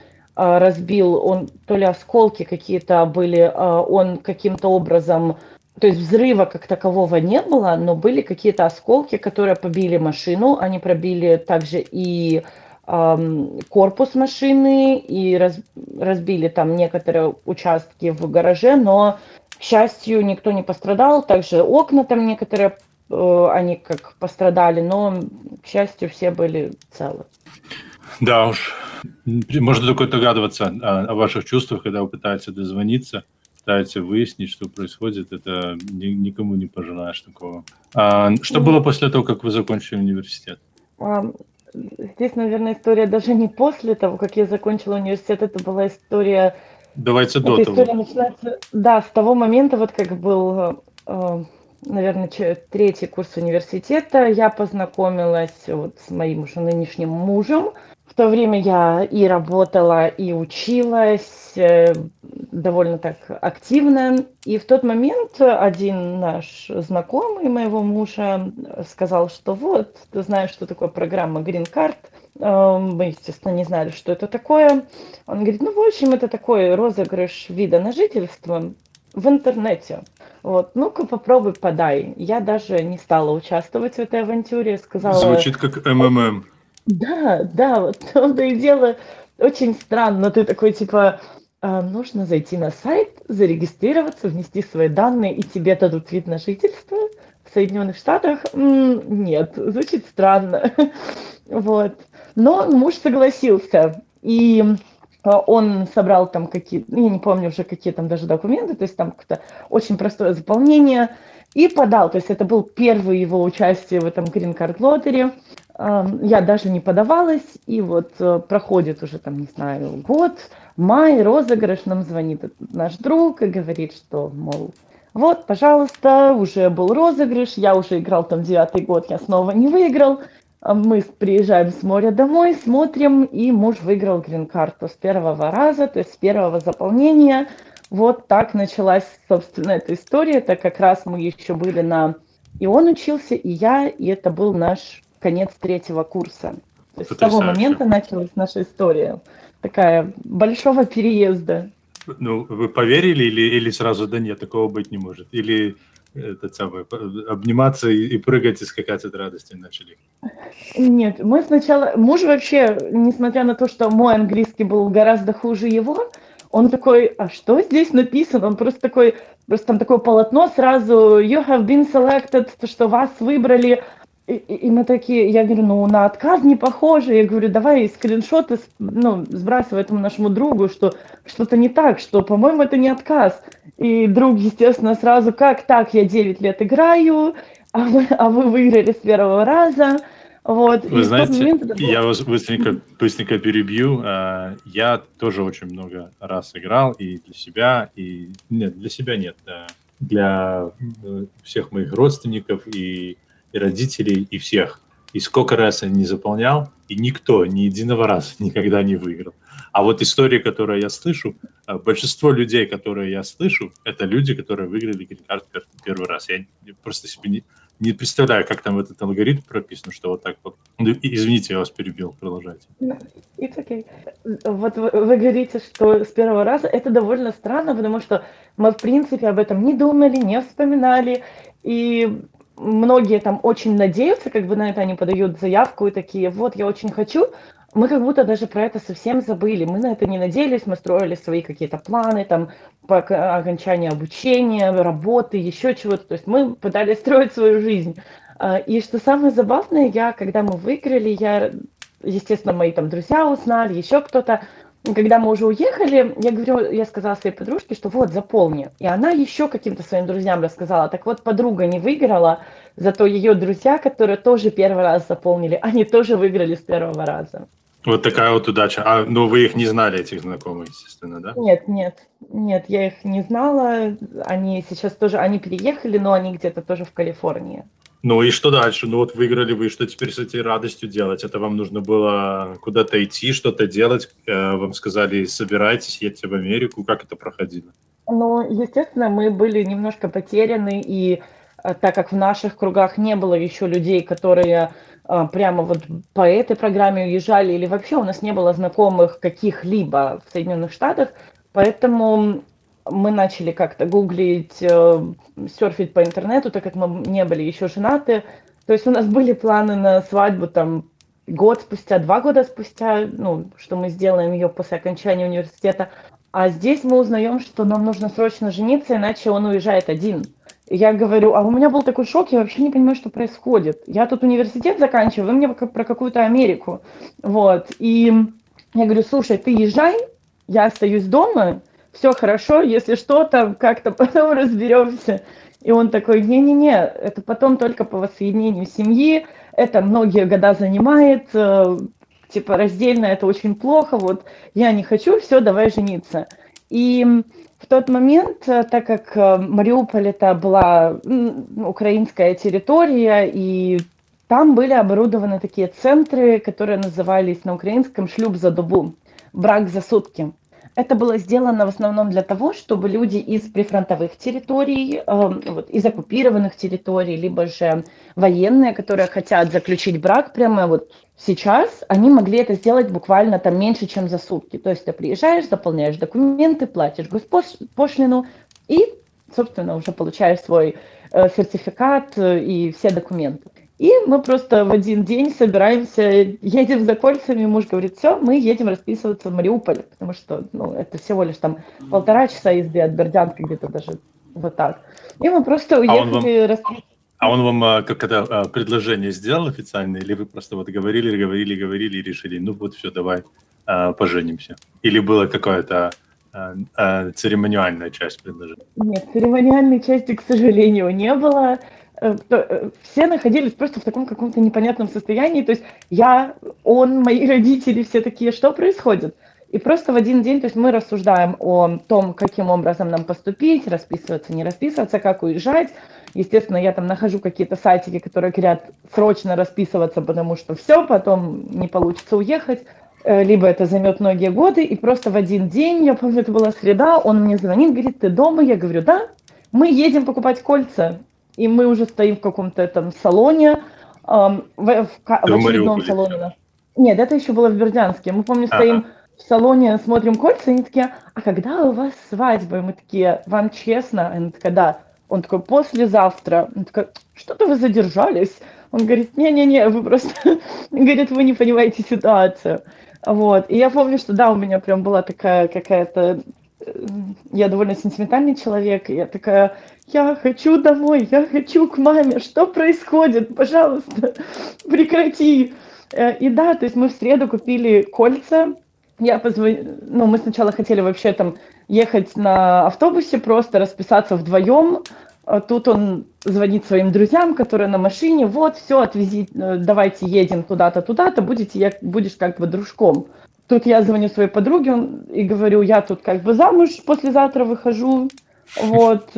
разбил, он то ли осколки какие-то были, а, он каким-то образом, то есть взрыва как такового не было, но были какие-то осколки, которые побили машину, они пробили также и корпус машины и раз, разбили там некоторые участки в гараже, но счастью, никто не пострадал. Также окна там некоторые, э, они как пострадали, но, к счастью, все были целы. Да уж, можно только догадываться о, о ваших чувствах, когда вы пытаетесь дозвониться, пытаетесь выяснить, что происходит. Это ни, никому не пожелаешь такого. А, что было после того, как вы закончили университет? Здесь, наверное, история даже не после того, как я закончила университет, это была история... Давайте до того. История начинается, да, с того момента, вот как был, э, наверное, третий курс университета, я познакомилась вот с моим уже нынешним мужем, в то время я и работала, и училась э, довольно так активно. И в тот момент один наш знакомый моего мужа сказал, что вот, ты знаешь, что такое программа Green Card. Э, мы, естественно, не знали, что это такое. Он говорит, ну, в общем, это такой розыгрыш вида на жительство в интернете. Вот, ну-ка попробуй подай. Я даже не стала участвовать в этой авантюре, сказала... Звучит как МММ. Да, да, вот том-то и дело очень странно. Ты такой, типа, а, нужно зайти на сайт, зарегистрироваться, внести свои данные, и тебе дадут вид на жительство в Соединенных Штатах. Нет, звучит странно. вот. Но муж согласился. И он собрал там какие, ну, я не помню уже какие там даже документы, то есть там как-то очень простое заполнение, и подал. То есть это был первый его участие в этом Green Card Lottery я даже не подавалась, и вот э, проходит уже там, не знаю, год, май, розыгрыш, нам звонит наш друг и говорит, что, мол, вот, пожалуйста, уже был розыгрыш, я уже играл там девятый год, я снова не выиграл, мы приезжаем с моря домой, смотрим, и муж выиграл грин-карту с первого раза, то есть с первого заполнения. Вот так началась, собственно, эта история. Это как раз мы еще были на... И он учился, и я, и это был наш конец третьего курса. То есть с того момента началась наша история. Такая большого переезда. Ну, вы поверили или, или сразу, да нет, такого быть не может? Или это самое, обниматься и, и прыгать и скакать от радости начали? Нет, мы сначала... Муж вообще, несмотря на то, что мой английский был гораздо хуже его, он такой, а что здесь написано? Он просто такой, просто там такое полотно сразу, you have been selected, то, что вас выбрали, и, и мы такие, я говорю, ну на отказ не похоже. Я говорю, давай скриншоты ну, сбрасывай этому нашему другу, что что-то не так, что, по-моему, это не отказ. И друг, естественно, сразу, как так, я 9 лет играю, а вы, а вы выиграли с первого раза. Вот. Вы и знаете, момент... я вас быстренько, быстренько перебью. А, я тоже очень много раз играл и для себя, и нет, для себя нет, для э, всех моих родственников и и родителей, и всех. И сколько раз я не заполнял, и никто ни единого раза никогда не выиграл. А вот истории, которые я слышу, э, большинство людей, которые я слышу, это люди, которые выиграли грин-карт первый раз. Я просто себе не, не представляю, как там этот алгоритм прописан, что вот так вот. Ну, извините, я вас перебил, продолжайте. It's okay. Вот вы, вы говорите, что с первого раза это довольно странно, потому что мы, в принципе, об этом не думали, не вспоминали. И многие там очень надеются, как бы на это они подают заявку и такие, вот, я очень хочу. Мы как будто даже про это совсем забыли. Мы на это не надеялись, мы строили свои какие-то планы там по окончанию обучения, работы, еще чего-то. То есть мы пытались строить свою жизнь. А, и что самое забавное, я, когда мы выиграли, я, естественно, мои там друзья узнали, еще кто-то, когда мы уже уехали, я говорю, я сказала своей подружке, что вот, заполни. И она еще каким-то своим друзьям рассказала. Так вот, подруга не выиграла, зато ее друзья, которые тоже первый раз заполнили, они тоже выиграли с первого раза. Вот такая вот удача. А, ну, вы их не знали, этих знакомых, естественно, да? Нет, нет, нет, я их не знала. Они сейчас тоже, они переехали, но они где-то тоже в Калифорнии. Ну и что дальше? Ну вот выиграли вы, что теперь с этой радостью делать? Это вам нужно было куда-то идти, что-то делать? Э, вам сказали, собирайтесь, едьте в Америку. Как это проходило? Ну, естественно, мы были немножко потеряны, и э, так как в наших кругах не было еще людей, которые э, прямо вот по этой программе уезжали, или вообще у нас не было знакомых каких-либо в Соединенных Штатах, поэтому мы начали как-то гуглить, э, серфить по интернету, так как мы не были еще женаты. То есть у нас были планы на свадьбу там год спустя, два года спустя, ну, что мы сделаем ее после окончания университета. А здесь мы узнаем, что нам нужно срочно жениться, иначе он уезжает один. Я говорю, а у меня был такой шок, я вообще не понимаю, что происходит. Я тут университет заканчиваю, вы мне про какую-то Америку. Вот. И я говорю, слушай, ты езжай, я остаюсь дома, все хорошо, если что-то, как-то потом разберемся. И он такой, не-не-не, это потом только по воссоединению семьи, это многие года занимает, э, типа раздельно это очень плохо, вот я не хочу, все, давай жениться. И в тот момент, э, так как э, Мариуполь это была украинская территория, и там были оборудованы такие центры, которые назывались на украинском «шлюб за добу», «брак за сутки». Это было сделано в основном для того, чтобы люди из прифронтовых территорий, эм, вот, из оккупированных территорий, либо же военные, которые хотят заключить брак прямо вот сейчас, они могли это сделать буквально там меньше, чем за сутки. То есть ты приезжаешь, заполняешь документы, платишь госпошлину и, собственно, уже получаешь свой э, сертификат э, и все документы. И мы просто в один день собираемся, едем за кольцами, муж говорит, все, мы едем расписываться в Мариуполь, потому что ну, это всего лишь там полтора часа езды от Бердянска где-то даже вот так. И мы просто уехали а расписываться. А он вам а, как это а, предложение сделал официально, или вы просто вот говорили, говорили, говорили и решили, ну вот все, давай поженимся? Или была какая-то церемониальная часть предложения? Нет, церемониальной части, к сожалению, не было. Э, э, все находились просто в таком каком-то непонятном состоянии. То есть я, он, мои родители, все такие, что происходит? И просто в один день, то есть мы рассуждаем о том, каким образом нам поступить, расписываться, не расписываться, как уезжать. Естественно, я там нахожу какие-то сайтики, которые говорят срочно расписываться, потому что все, потом не получится уехать, э, либо это займет многие годы. И просто в один день, я помню, это была среда, он мне звонит, говорит, ты дома? Я говорю, да. Мы едем покупать кольца и мы уже стоим в каком-то этом салоне, в, в, в очередном салоне. Нет, это еще было в Бердянске. Мы, помню, стоим ага. в салоне, смотрим кольца, и они такие, а когда у вас свадьба? И мы такие, вам честно? И она такая, да. Он такой, послезавтра. Он такой, что-то вы задержались. Он говорит, не-не-не, вы просто, говорит, вы не понимаете ситуацию. Вот. И я помню, что да, у меня прям была такая какая-то я довольно сентиментальный человек, и я такая, я хочу домой, я хочу к маме, что происходит, пожалуйста, прекрати. Э, и да, то есть мы в среду купили кольца, я позвонила, ну, мы сначала хотели вообще там ехать на автобусе, просто расписаться вдвоем, а тут он звонит своим друзьям, которые на машине, вот, все, отвези, э, давайте едем туда-то, туда-то, будете, будешь как бы дружком. Тут я звоню своей подруге и говорю, я тут как бы замуж послезавтра выхожу. Вот.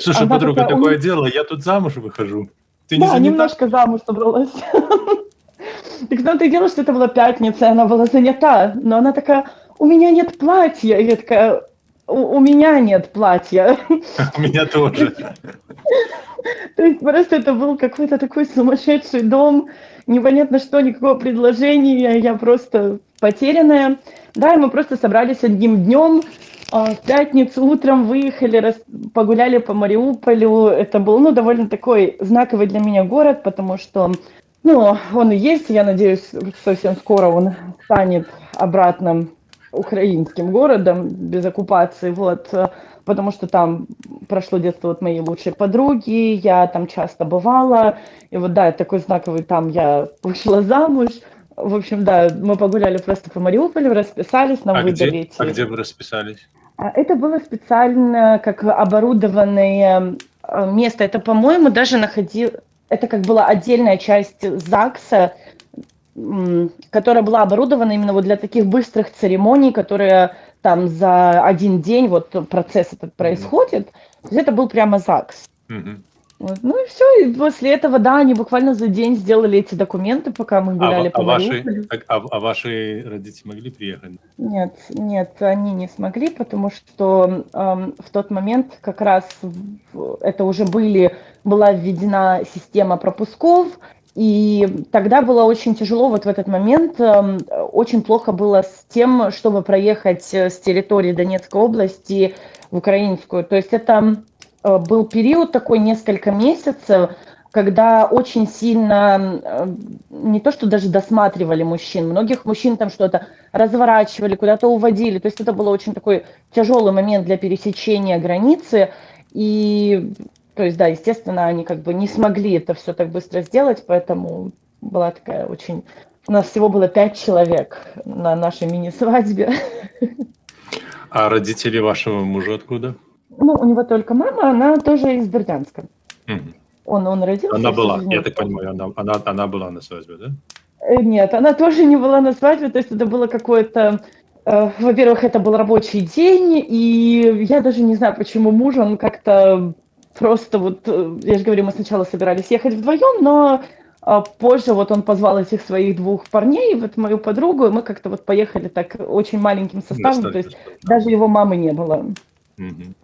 Слушай, Она подруга, такая, такое дело, я тут замуж выхожу. Ты не да, занята? немножко замуж собралась. Так том-то и дело, что это была пятница, она была занята. Но она такая, у меня нет платья. И я такая, у, меня нет платья. У меня тоже. То есть просто это был какой-то такой сумасшедший дом, непонятно что, никакого предложения, я просто потерянная. Да, и мы просто собрались одним днем, а, в пятницу утром выехали, погуляли по Мариуполю. Это был, ну, довольно такой знаковый для меня город, потому что, ну, он и есть, я надеюсь, совсем скоро он станет обратным украинским городом без оккупации, вот, потому что там прошло детство вот моей лучшей подруги, я там часто бывала, и вот, да, такой знаковый там я вышла замуж, в общем, да, мы погуляли просто по Мариуполю, расписались, нам а выдали где? эти... А где вы расписались? А это было специально как оборудованное э, место. Это, по-моему, даже находил... Это как была отдельная часть ЗАГСа, которая была оборудована именно вот для таких быстрых церемоний, которые там за один день вот процесс этот происходит. Mm-hmm. То есть это был прямо ЗАГС. Mm-hmm. Вот. Ну и все, и после этого, да, они буквально за день сделали эти документы, пока мы гуляли а, по а ваши, а, а ваши родители могли приехать? Нет, нет, они не смогли, потому что эм, в тот момент как раз это уже были, была введена система пропусков, и тогда было очень тяжело, вот в этот момент э, очень плохо было с тем, чтобы проехать с территории Донецкой области в украинскую. То есть это Э, был период такой, несколько месяцев, когда очень сильно, э, не то что даже досматривали мужчин, многих мужчин там что-то разворачивали, куда-то уводили. То есть это был очень такой тяжелый момент для пересечения границы. И, то есть, да, естественно, они как бы не смогли это все так быстро сделать, поэтому была такая очень... У нас всего было пять человек на нашей мини-свадьбе. А родители вашего мужа откуда? Ну, у него только мама, она тоже из Бердянска. Угу. Он, он родился. Она была, я так понимаю, она, она, она была на свадьбе, да? Э, нет, она тоже не была на свадьбе, то есть это было какое-то... Э, во-первых, это был рабочий день, и я даже не знаю, почему муж, он как-то просто вот... Э, я же говорю, мы сначала собирались ехать вдвоем, но а позже вот он позвал этих своих двух парней, вот мою подругу, и мы как-то вот поехали так очень маленьким составом, Достаточно. то есть даже его мамы не было. Угу.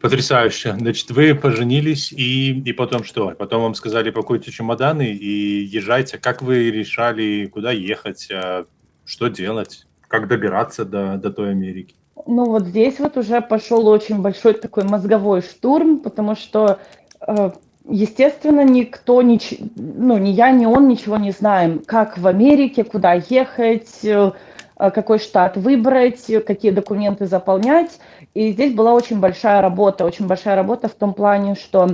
Потрясающе. Значит, вы поженились, и, и потом что? Потом вам сказали, пакуйте чемоданы и езжайте. Как вы решали, куда ехать, а, что делать, как добираться до, до той Америки? Ну вот здесь вот уже пошел очень большой такой мозговой штурм, потому что, э, естественно, никто, нич... ну ни я, ни он ничего не знаем, как в Америке, куда ехать, э, какой штат выбрать, какие документы заполнять. И здесь была очень большая работа, очень большая работа в том плане, что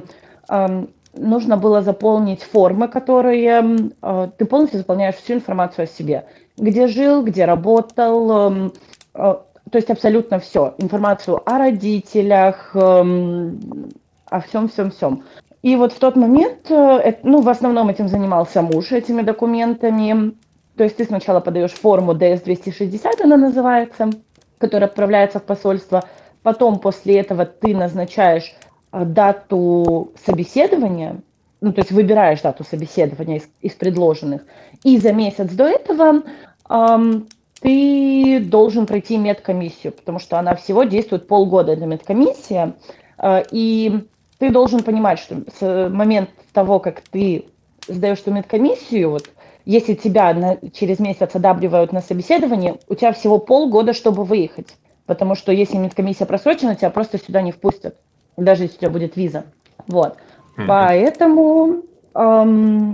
э, нужно было заполнить формы, которые э, ты полностью заполняешь всю информацию о себе, где жил, где работал, э, э, то есть абсолютно все, информацию о родителях, э, о всем, всем, всем. И вот в тот момент, э, ну, в основном этим занимался муж, этими документами. То есть ты сначала подаешь форму DS-260, она называется, которая отправляется в посольство – Потом после этого ты назначаешь э, дату собеседования, ну, то есть выбираешь дату собеседования из, из предложенных, и за месяц до этого эм, ты должен пройти медкомиссию, потому что она всего действует полгода, эта медкомиссия, э, и ты должен понимать, что с момента того, как ты сдаешь эту медкомиссию, вот, если тебя на, через месяц одабривают на собеседование, у тебя всего полгода, чтобы выехать потому что если медкомиссия просрочена, тебя просто сюда не впустят, даже если у тебя будет виза. Вот. Mm-hmm. Поэтому эм,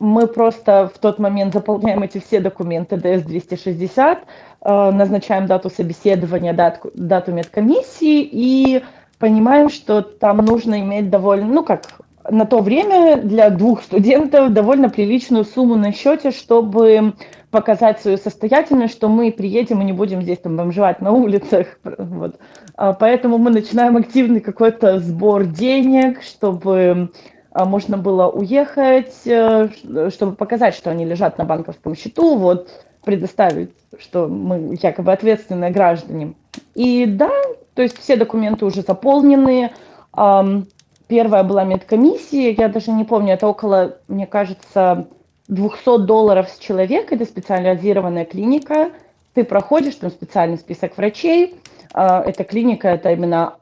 мы просто в тот момент заполняем эти все документы DS-260, э, назначаем дату собеседования, дату, дату медкомиссии и понимаем, что там нужно иметь довольно, ну как, на то время для двух студентов довольно приличную сумму на счете, чтобы показать свою состоятельность, что мы приедем и не будем здесь там бомжевать на улицах. Вот. А поэтому мы начинаем активный какой-то сбор денег, чтобы можно было уехать, э, чтобы показать, что они лежат на банковском счету, вот предоставить, что мы якобы ответственные граждане. И да, то есть все документы уже заполнены. Первая была медкомиссия, я даже не помню, это около, мне кажется, 200 долларов с человека, это специализированная клиника, ты проходишь там специальный список врачей, а, эта клиника, это именно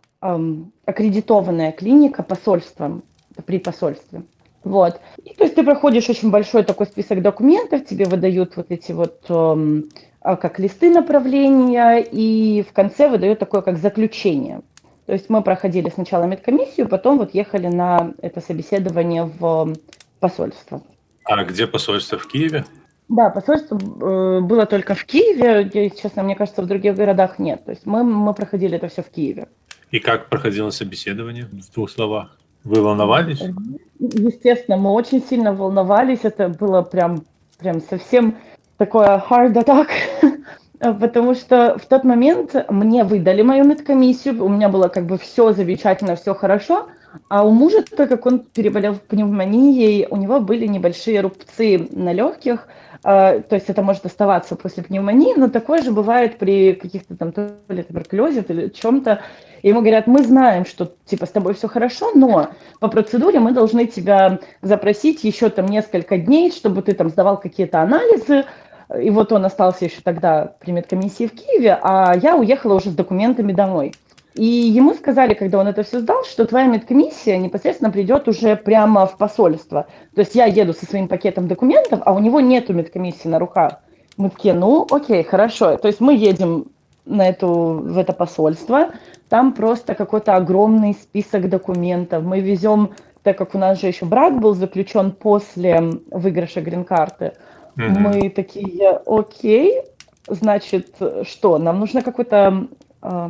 аккредитованная клиника посольством, при посольстве. Вот. И, то есть ты проходишь очень большой такой список документов, тебе выдают вот эти вот а, как листы направления, и в конце выдают такое как заключение. То есть мы проходили сначала медкомиссию, потом вот ехали на это собеседование в посольство. А где посольство? В Киеве? Да, посольство э, было только в Киеве. Честно, мне кажется, в других городах нет. То есть мы, мы проходили это все в Киеве. И как проходило собеседование в двух словах? Вы волновались? Естественно, мы очень сильно волновались. Это было прям, прям совсем такое hard attack. Потому что в тот момент мне выдали мою медкомиссию, у меня было как бы все замечательно, все хорошо, а у мужа, так как он переболел пневмонией, у него были небольшие рубцы на легких, то есть это может оставаться после пневмонии, но такое же бывает при каких-то там то ли туберкулезе, то ли чем-то. И ему говорят, мы знаем, что типа с тобой все хорошо, но по процедуре мы должны тебя запросить еще там несколько дней, чтобы ты там сдавал какие-то анализы, и вот он остался еще тогда при медкомиссии в Киеве, а я уехала уже с документами домой. И ему сказали, когда он это все сдал, что твоя медкомиссия непосредственно придет уже прямо в посольство. То есть я еду со своим пакетом документов, а у него нету медкомиссии на руках. Мы такие, ну окей, хорошо. То есть мы едем на эту, в это посольство, там просто какой-то огромный список документов. Мы везем так как у нас же еще брак был заключен после выигрыша грин-карты, mm-hmm. мы такие, окей, значит, что, нам нужно какой-то э,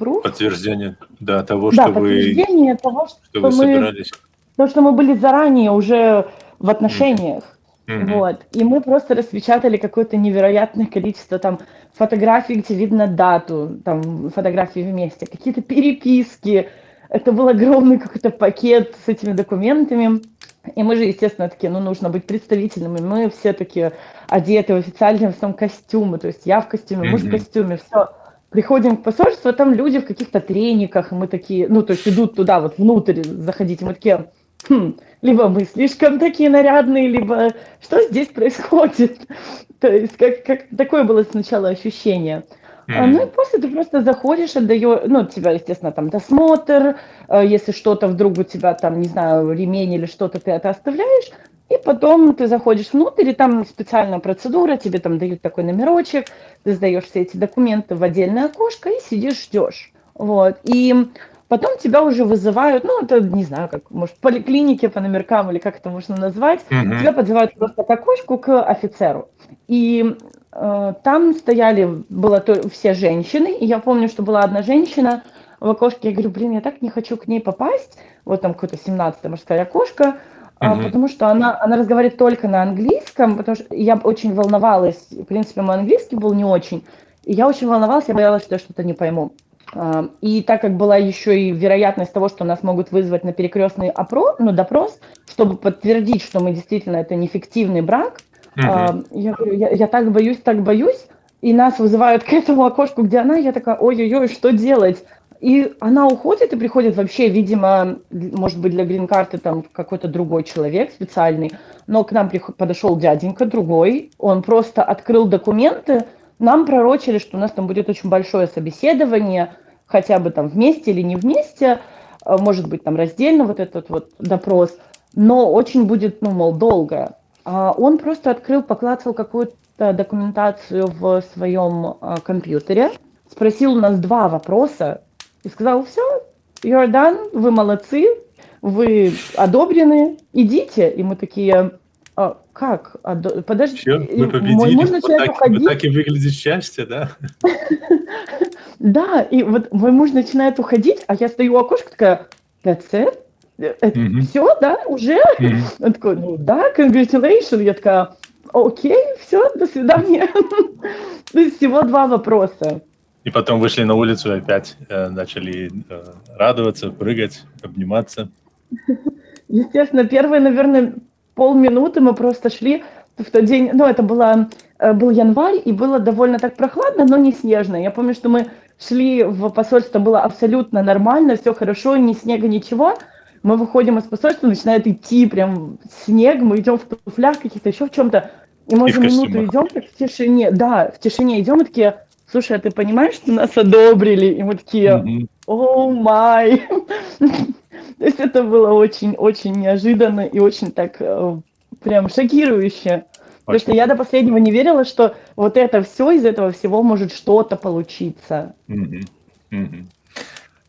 пруф? Подтверждение, да, того, да, что подтверждение вы, того, что, что вы собирались. То, что мы были заранее уже в отношениях. Mm-hmm. Вот. И мы просто распечатали какое-то невероятное количество там фотографий, где видно дату, там фотографии вместе, какие-то переписки. Это был огромный какой-то пакет с этими документами. И мы же, естественно, такие, ну, нужно быть представительными. Мы все такие одеты в официальном в костюмы. То есть я в костюме, муж в костюме, все. Приходим к посольству, а там люди в каких-то трениках, и мы такие, ну, то есть идут туда, вот внутрь заходить, мы такие, хм, либо мы слишком такие нарядные, либо что здесь происходит. То есть как, как такое было сначала ощущение. Mm-hmm. Ну и после ты просто заходишь, отдаешь, ну, тебя, естественно, там досмотр, а, если что-то вдруг у тебя там, не знаю, ремень или что-то, ты это оставляешь, и потом ты заходишь внутрь, и там специальная процедура, тебе там дают такой номерочек, ты сдаешь все эти документы в отдельное окошко и сидишь, ждешь. Вот. И Потом тебя уже вызывают, ну, это, не знаю, как, может, в поликлинике по номеркам или как это можно назвать, mm-hmm. тебя подзывают просто к окошку к офицеру. И э, там стояли, было то, все женщины, и я помню, что была одна женщина в окошке, я говорю, блин, я так не хочу к ней попасть, вот там какое-то 17-е мужское окошко, mm-hmm. потому что она, она разговаривает только на английском, потому что я очень волновалась, в принципе, мой английский был не очень, и я очень волновалась, я боялась, что я что-то не пойму. И так как была еще и вероятность того, что нас могут вызвать на перекрестный опрос, ну, допрос, чтобы подтвердить, что мы действительно это неэффективный брак, uh-huh. я говорю, я, я так боюсь, так боюсь, и нас вызывают к этому окошку, где она, я такая, ой-ой-ой, что делать? И она уходит и приходит вообще, видимо, может быть, для грин-карты там какой-то другой человек специальный, но к нам подошел дяденька другой, он просто открыл документы, нам пророчили, что у нас там будет очень большое собеседование, хотя бы там вместе или не вместе, а, может быть, там раздельно вот этот вот допрос, но очень будет, ну, мол, долго. А он просто открыл, поклацал какую-то документацию в своем а, компьютере, спросил у нас два вопроса и сказал, все, you're done, вы молодцы, вы одобрены, идите. И мы такие, а, как? А, подожди. Все, мы победили. Мой начинает вот так, уходить. Вот так и выглядит счастье, да? Да, и вот мой муж начинает уходить, а я стою у окошка такая, that's it? Это все, да, уже? Он такой, ну да, congratulations. Я такая, окей, все, до свидания. То есть всего два вопроса. И потом вышли на улицу и опять э, начали э, радоваться, прыгать, обниматься. Естественно, первые, наверное, полминуты мы просто шли в тот день, ну, это было, э, был январь, и было довольно так прохладно, но не снежно. Я помню, что мы шли в посольство, было абсолютно нормально, все хорошо, ни снега, ничего. Мы выходим из посольства, начинает идти прям снег, мы идем в туфлях каких-то, еще в чем-то. И мы и за минуту идем так в тишине, да, в тишине идем и такие, слушай, а ты понимаешь, что нас одобрили? И мы такие, о май. То есть это было очень-очень неожиданно и очень так э, прям шокирующе. Потому что я до последнего не верила, что вот это все, из этого всего может что-то получиться.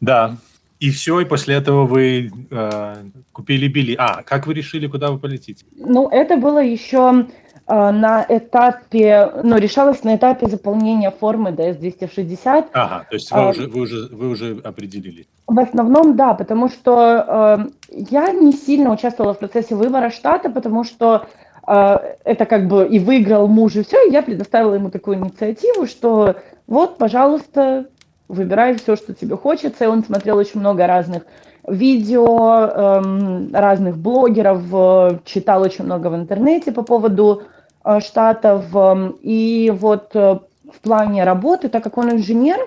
Да, и все, и после этого вы э, купили билет. А, как вы решили, куда вы полетите? Ну, это было еще на этапе, ну, решалось на этапе заполнения формы DS-260. Ага, то есть вы, а, уже, вы, уже, вы уже определили. В основном, да, потому что э, я не сильно участвовала в процессе выбора штата, потому что э, это как бы и выиграл муж, и все, и я предоставила ему такую инициативу, что вот, пожалуйста, выбирай все, что тебе хочется, и он смотрел очень много разных видео, э, разных блогеров, э, читал очень много в интернете по поводу штатов, э, и вот э, в плане работы, так как он инженер,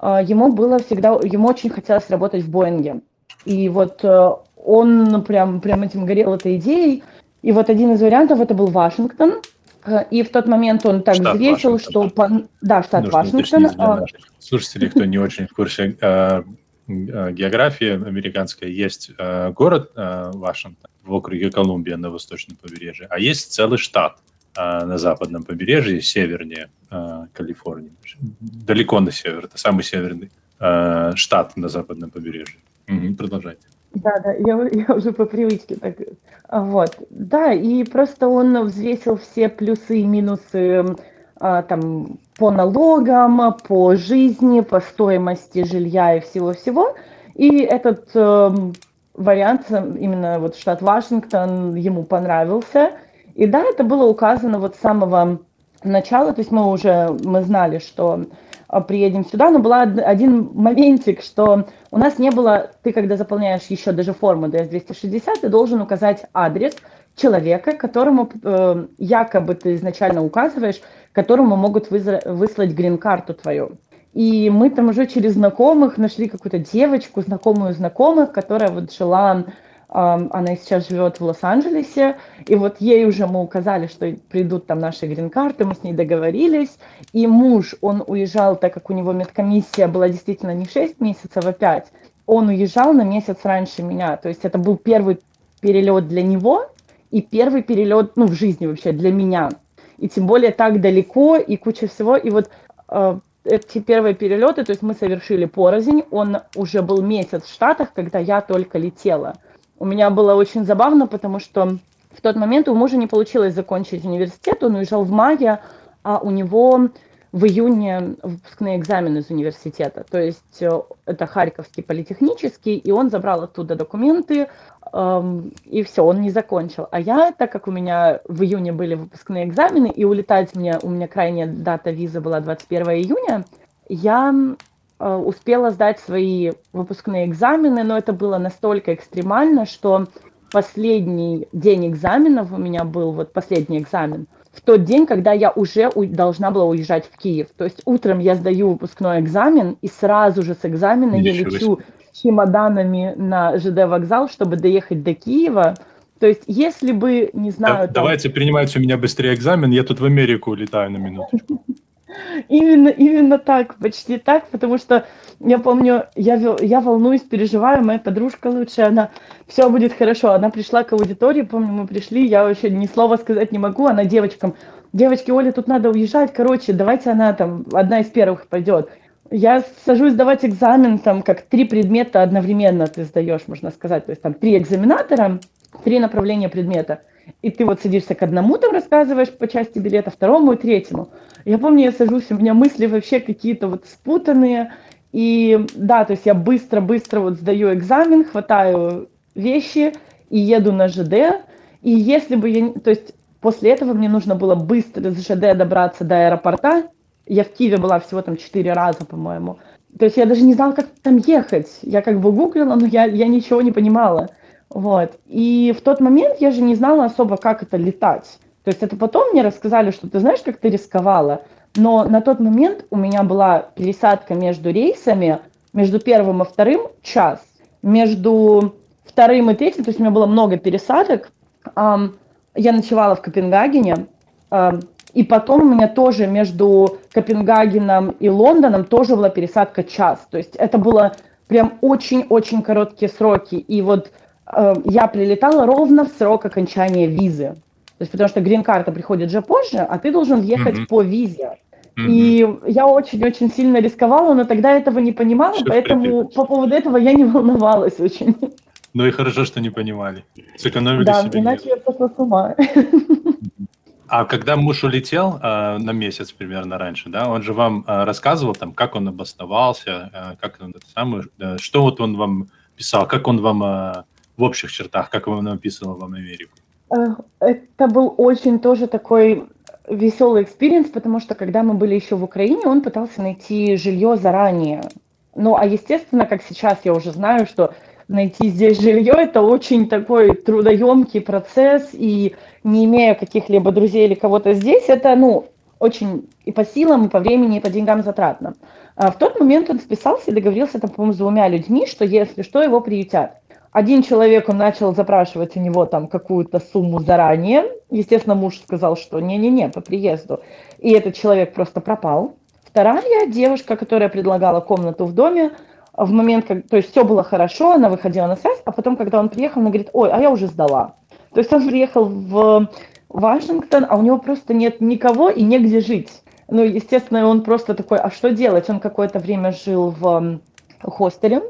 а, ему было всегда, ему очень хотелось работать в Боинге. И вот э, он прям, прям этим горел этой идеей. И вот один из вариантов это был Вашингтон. Э, и в тот момент он так штат взвесил, что... По... Да, штат Нужно Вашингтон. А слушатели, кто не очень в курсе э, географии американской, есть город Вашингтон в округе Колумбия на восточном побережье, а есть целый штат на западном побережье, севернее Э, Калифорнии. Далеко на север. Это самый северный э, штат на западном побережье. Угу, продолжайте. Да, да, я, я уже по привычке так. Вот, да, и просто он взвесил все плюсы и минусы а, там по налогам, по жизни, по стоимости жилья и всего-всего. И этот э, вариант, именно вот штат Вашингтон, ему понравился. И да, это было указано вот с самого начала, то есть мы уже, мы знали, что а, приедем сюда, но был один моментик, что у нас не было, ты когда заполняешь еще даже форму DS-260, ты должен указать адрес человека, которому э, якобы ты изначально указываешь, которому могут выслать грин-карту твою. И мы там уже через знакомых нашли какую-то девочку, знакомую знакомых, которая вот жила она сейчас живет в Лос-Анджелесе, и вот ей уже мы указали, что придут там наши грин-карты, мы с ней договорились, и муж, он уезжал, так как у него медкомиссия была действительно не 6 месяцев, а 5, он уезжал на месяц раньше меня, то есть это был первый перелет для него и первый перелет, ну, в жизни вообще для меня, и тем более так далеко, и куча всего, и вот э, эти первые перелеты, то есть мы совершили порознь, он уже был месяц в Штатах, когда я только летела – у меня было очень забавно, потому что в тот момент у мужа не получилось закончить университет, он уезжал в мае, а у него в июне выпускные экзамены из университета. То есть э, это Харьковский политехнический, и он забрал оттуда документы, эм, и все, он не закончил. А я, так как у меня в июне были выпускные экзамены, и улетать мне, у меня крайняя дата визы была 21 июня, я успела сдать свои выпускные экзамены, но это было настолько экстремально, что последний день экзаменов у меня был, вот последний экзамен, в тот день, когда я уже должна была уезжать в Киев. То есть утром я сдаю выпускной экзамен, и сразу же с экзамена я лечу чемоданами на ЖД вокзал, чтобы доехать до Киева. То есть, если бы, не знаю... Да, там... Давайте принимайте у меня быстрее экзамен, я тут в Америку улетаю на минуточку. Именно, именно так, почти так, потому что я помню, я, я волнуюсь, переживаю, моя подружка лучше, она, все будет хорошо. Она пришла к аудитории, помню, мы пришли, я вообще ни слова сказать не могу, она девочкам, девочки, Оля, тут надо уезжать, короче, давайте она там, одна из первых пойдет. Я сажусь сдавать экзамен, там, как три предмета одновременно ты сдаешь, можно сказать, то есть там три экзаменатора, три направления предмета – и ты вот садишься к одному, там рассказываешь по части билета, второму и третьему. Я помню, я сажусь, у меня мысли вообще какие-то вот спутанные, и да, то есть я быстро-быстро вот сдаю экзамен, хватаю вещи и еду на ЖД, и если бы я, то есть после этого мне нужно было быстро с ЖД добраться до аэропорта, я в Киеве была всего там четыре раза, по-моему, то есть я даже не знала, как там ехать, я как бы гуглила, но я, я ничего не понимала. Вот. И в тот момент я же не знала особо, как это летать. То есть это потом мне рассказали, что ты знаешь, как ты рисковала. Но на тот момент у меня была пересадка между рейсами, между первым и вторым час, между вторым и третьим, то есть у меня было много пересадок. Я ночевала в Копенгагене, и потом у меня тоже между Копенгагеном и Лондоном тоже была пересадка час. То есть это было прям очень-очень короткие сроки. И вот я прилетала ровно в срок окончания визы. То есть потому что грин-карта приходит же позже, а ты должен ехать mm-hmm. по визе. Mm-hmm. И я очень-очень сильно рисковала, но тогда этого не понимала, Все поэтому по поводу этого я не волновалась очень. Ну и хорошо, что не понимали. Сэкономили да, себе. иначе я пошла с ума. А когда муж улетел э, на месяц примерно раньше, да, он же вам э, рассказывал там, как он обосновался, э, как он это самое, э, что вот он вам писал, как он вам э, в общих чертах, как он описывал вам Америку? Это был очень тоже такой веселый experience, потому что когда мы были еще в Украине, он пытался найти жилье заранее. Ну, а естественно, как сейчас я уже знаю, что найти здесь жилье это очень такой трудоемкий процесс, и не имея каких-либо друзей или кого-то здесь, это, ну, очень и по силам, и по времени, и по деньгам затратно. А в тот момент он списался и договорился, там, по-моему, с двумя людьми, что если что, его приютят. Один человек, он начал запрашивать у него там какую-то сумму заранее. Естественно, муж сказал, что не-не-не, по приезду. И этот человек просто пропал. Вторая девушка, которая предлагала комнату в доме, в момент, как, то есть все было хорошо, она выходила на связь, а потом, когда он приехал, она говорит, ой, а я уже сдала. То есть он приехал в Вашингтон, а у него просто нет никого и негде жить. Ну, естественно, он просто такой, а что делать? Он какое-то время жил в хостеле,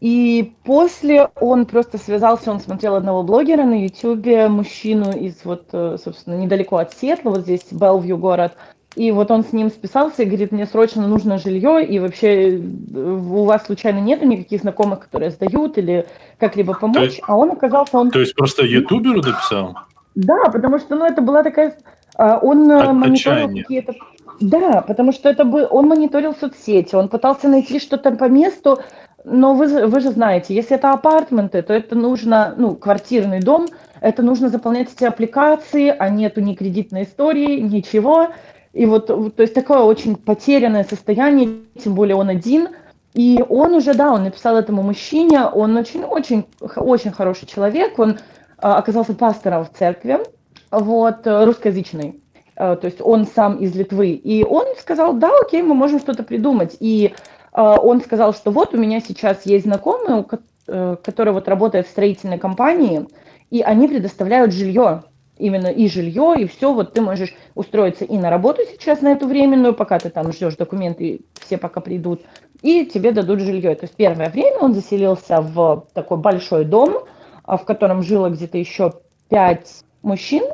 И после он просто связался, он смотрел одного блогера на ютубе, мужчину из вот, э, собственно, недалеко от Сиэтла, вот здесь Белвью город, и вот он с ним списался и говорит, мне срочно нужно жилье, и вообще э, у вас случайно нету никаких знакомых, которые сдают или как-либо помочь? Есть, а он оказался... Он... То есть просто ютуберу написал? Да, потому что ну, это была такая... А, он э, От мониторил какие-то... Да, потому что это был... Он мониторил соцсети, он пытался найти что-то по месту, но вы, вы же знаете, если это апартменты, то это нужно, ну, квартирный дом, это нужно заполнять эти аппликации, а нету ни кредитной истории, ничего. И вот, то есть такое очень потерянное состояние, тем более он один. И он уже, да, он написал этому мужчине, он очень-очень очень хороший человек, он а, оказался пастором в церкви, вот, русскоязычный. А, то есть он сам из Литвы. И он сказал, да, окей, мы можем что-то придумать. И он сказал, что вот у меня сейчас есть знакомый, э, который вот работает в строительной компании, и они предоставляют жилье именно и жилье, и все, вот ты можешь устроиться и на работу сейчас на эту временную, пока ты там ждешь документы, все пока придут, и тебе дадут жилье. То есть первое время он заселился в такой большой дом, а, в котором жило где-то еще пять мужчин,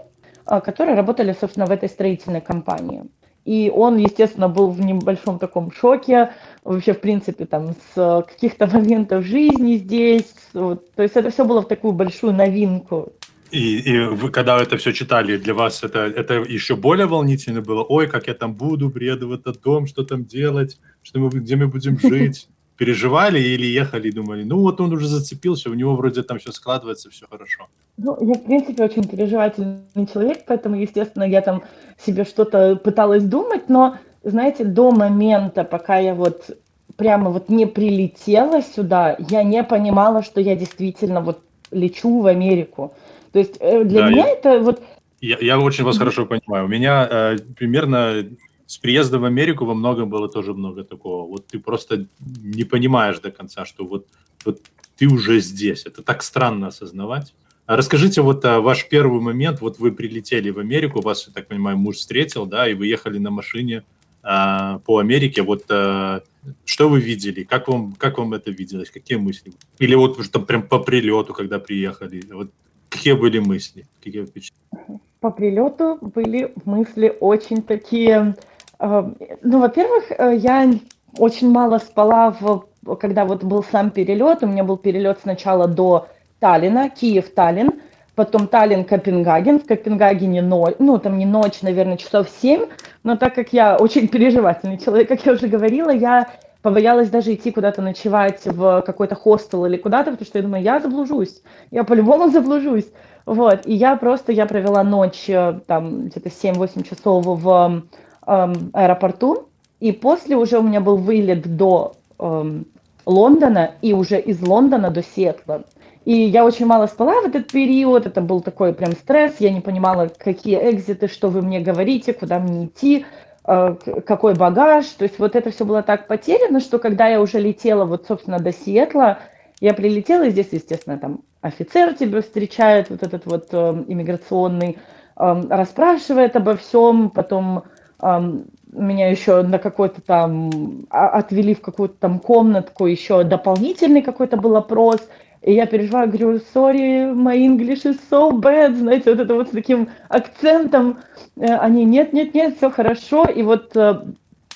а, которые работали, собственно, в этой строительной компании. И он, естественно, был в небольшом таком шоке, вообще, в принципе, там, с каких-то моментов жизни здесь. Вот. То есть это все было в такую большую новинку. И, и вы, когда это все читали, для вас это, это еще более волнительно было? Ой, как я там буду, приеду в этот дом, что там делать, что мы, где мы будем жить? Переживали или ехали и думали, ну вот он уже зацепился, у него вроде там все складывается, все хорошо? Ну, я, в принципе, очень переживательный человек, поэтому, естественно, я там себе что-то пыталась думать, но, знаете, до момента, пока я вот прямо вот не прилетела сюда, я не понимала, что я действительно вот лечу в Америку. То есть э, для да, меня я, это вот... Я, я очень вас хорошо понимаю. У меня э, примерно с приезда в Америку во многом было тоже много такого. Вот ты просто не понимаешь до конца, что вот, вот ты уже здесь. Это так странно осознавать. А расскажите вот а, ваш первый момент. Вот вы прилетели в Америку, вас, я так понимаю, муж встретил, да, и вы ехали на машине а, по Америке. Вот а, что вы видели? Как вам, как вам это виделось? Какие мысли? Или вот что прям по прилету, когда приехали? Вот Какие были мысли? Какие впечатления? По прилету были мысли очень такие... Э, ну, во-первых, э, я очень мало спала, в, когда вот был сам перелет. У меня был перелет сначала до Таллина, Киев-Таллин, потом Таллин-Копенгаген. В Копенгагене ночь, ну, там не ночь, наверное, часов 7, но так как я очень переживательный человек, как я уже говорила, я побоялась даже идти куда-то ночевать в какой-то хостел или куда-то, потому что я думаю, я заблужусь, я по-любому заблужусь. Вот, и я просто, я провела ночь, э, там, где-то 7-8 часов в аэропорту, и после уже у меня был вылет до э, Лондона, и уже из Лондона до Сиэтла. И я очень мало спала в этот период, это был такой прям стресс, я не понимала, какие экзиты, что вы мне говорите, куда мне идти, Э, какой багаж. То есть вот это все было так потеряно, что когда я уже летела вот, собственно, до Сиэтла, я прилетела, и здесь, естественно, там офицер тебя встречает, вот этот вот э, иммиграционный, э, расспрашивает обо всем, потом меня еще на какой-то там, а, отвели в какую-то там комнатку, еще дополнительный какой-то был опрос, и я переживаю, говорю, sorry, my English is so bad, знаете, вот это вот с таким акцентом. Э, они, нет, нет, нет, все хорошо. И вот э,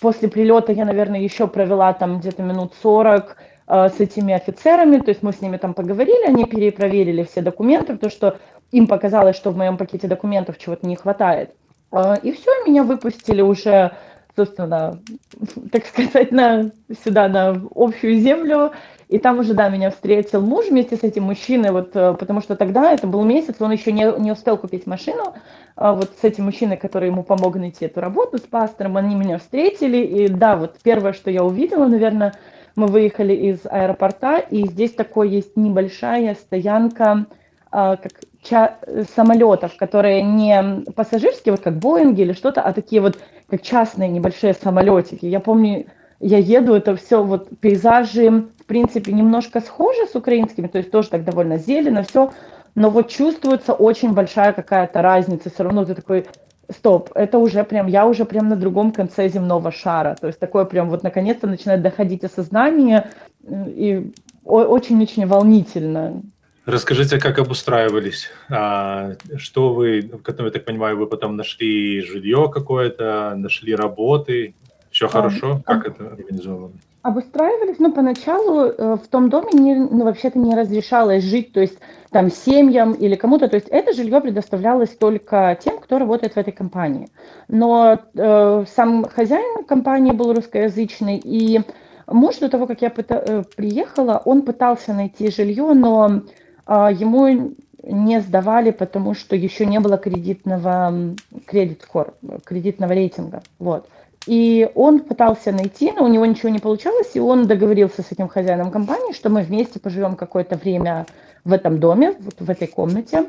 после прилета я, наверное, еще провела там где-то минут 40 э, с этими офицерами, то есть мы с ними там поговорили, они перепроверили все документы, потому что им показалось, что в моем пакете документов чего-то не хватает. И все, меня выпустили уже собственно, так сказать, на, сюда, на общую землю. И там уже, да, меня встретил муж вместе с этим мужчиной, вот, э, потому что тогда, это был месяц, он еще не, не успел купить машину, а вот с этим мужчиной, который ему помог найти эту работу, с пастором, они меня встретили, и да, вот первое, что я увидела, наверное, мы выехали из аэропорта, и здесь такой есть небольшая стоянка, а, как самолетов, которые не пассажирские, вот как Боинги или что-то, а такие вот как частные небольшие самолетики. Я помню, я еду, это все вот пейзажи, в принципе, немножко схожи с украинскими, то есть тоже так довольно зелено, все, но вот чувствуется очень большая какая-то разница, все равно ты такой, стоп, это уже прям, я уже прям на другом конце земного шара, то есть такое прям вот наконец-то начинает доходить осознание, и очень-очень волнительно. Расскажите, как обустраивались? А, что вы, я так понимаю, вы потом нашли жилье какое-то, нашли работы? Все а, хорошо? Как это организовано? Обустраивались, но поначалу э, в том доме не, ну, вообще-то не разрешалось жить, то есть там семьям или кому-то, то есть это жилье предоставлялось только тем, кто работает в этой компании. Но э, сам хозяин компании был русскоязычный, и муж до того, как я э, приехала, он пытался найти жилье, но ему не сдавали, потому что еще не было кредитного кредит-скор, кредитного рейтинга. Вот. И он пытался найти, но у него ничего не получалось, и он договорился с этим хозяином компании, что мы вместе поживем какое-то время в этом доме, вот в этой комнате,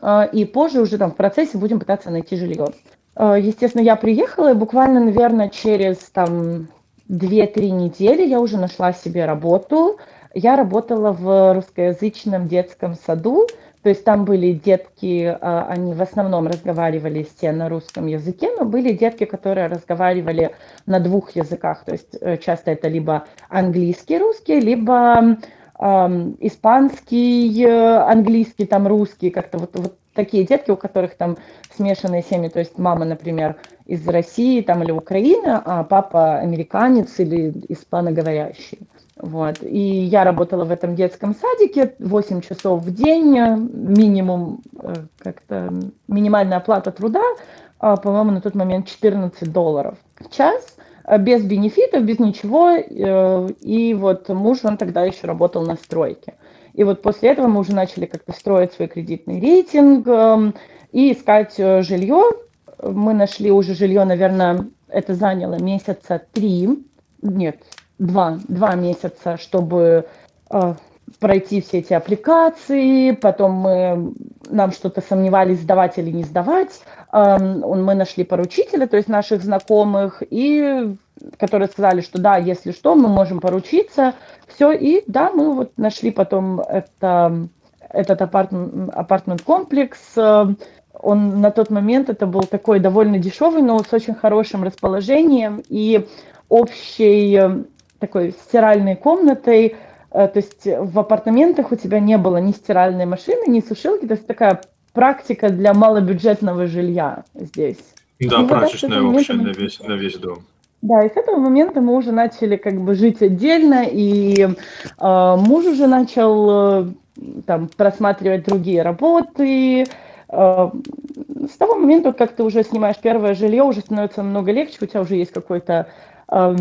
а, и позже уже там в процессе будем пытаться найти жилье. А, естественно, я приехала, и буквально, наверное, через там 2-3 недели я уже нашла себе работу. Я работала в русскоязычном детском саду, то есть там были детки, а, они в основном разговаривали все на русском языке, но были детки, которые разговаривали на двух языках. То есть э, часто это либо английский русский, либо эм, испанский, английский, там русский, как-то вот, вот такие детки, у которых там смешанные семьи, то есть мама, например, из России там или Украины, а папа американец или испаноговорящий. Вот. И я работала в этом детском садике 8 часов в день, минимум, э, как-то минимальная оплата труда, а, по-моему, на тот момент 14 долларов в час, э, без бенефитов, без ничего. Э, и вот муж, он тогда еще работал на стройке. И вот после этого мы уже начали как-то строить свой кредитный рейтинг эм, и искать жилье. Мы нашли уже жилье, наверное, это заняло месяца три, нет, два, два месяца, чтобы э, пройти все эти аппликации, потом мы, нам что-то сомневались, сдавать или не сдавать. Э, мы нашли поручителя, то есть наших знакомых, и которые сказали, что да, если что, мы можем поручиться. Все, и да, мы вот нашли потом это, этот апартмент-комплекс. Он на тот момент это был такой довольно дешевый, но с очень хорошим расположением и общей такой стиральной комнатой, э, то есть в апартаментах у тебя не было ни стиральной машины, ни сушилки, то есть такая практика для малобюджетного жилья здесь. Да, и прачечная вот общая на весь, на весь дом. Да, и с этого момента мы уже начали как бы жить отдельно, и э, муж уже начал э, там просматривать другие работы. Э, с того момента, как ты уже снимаешь первое жилье, уже становится намного легче, у тебя уже есть какой-то э,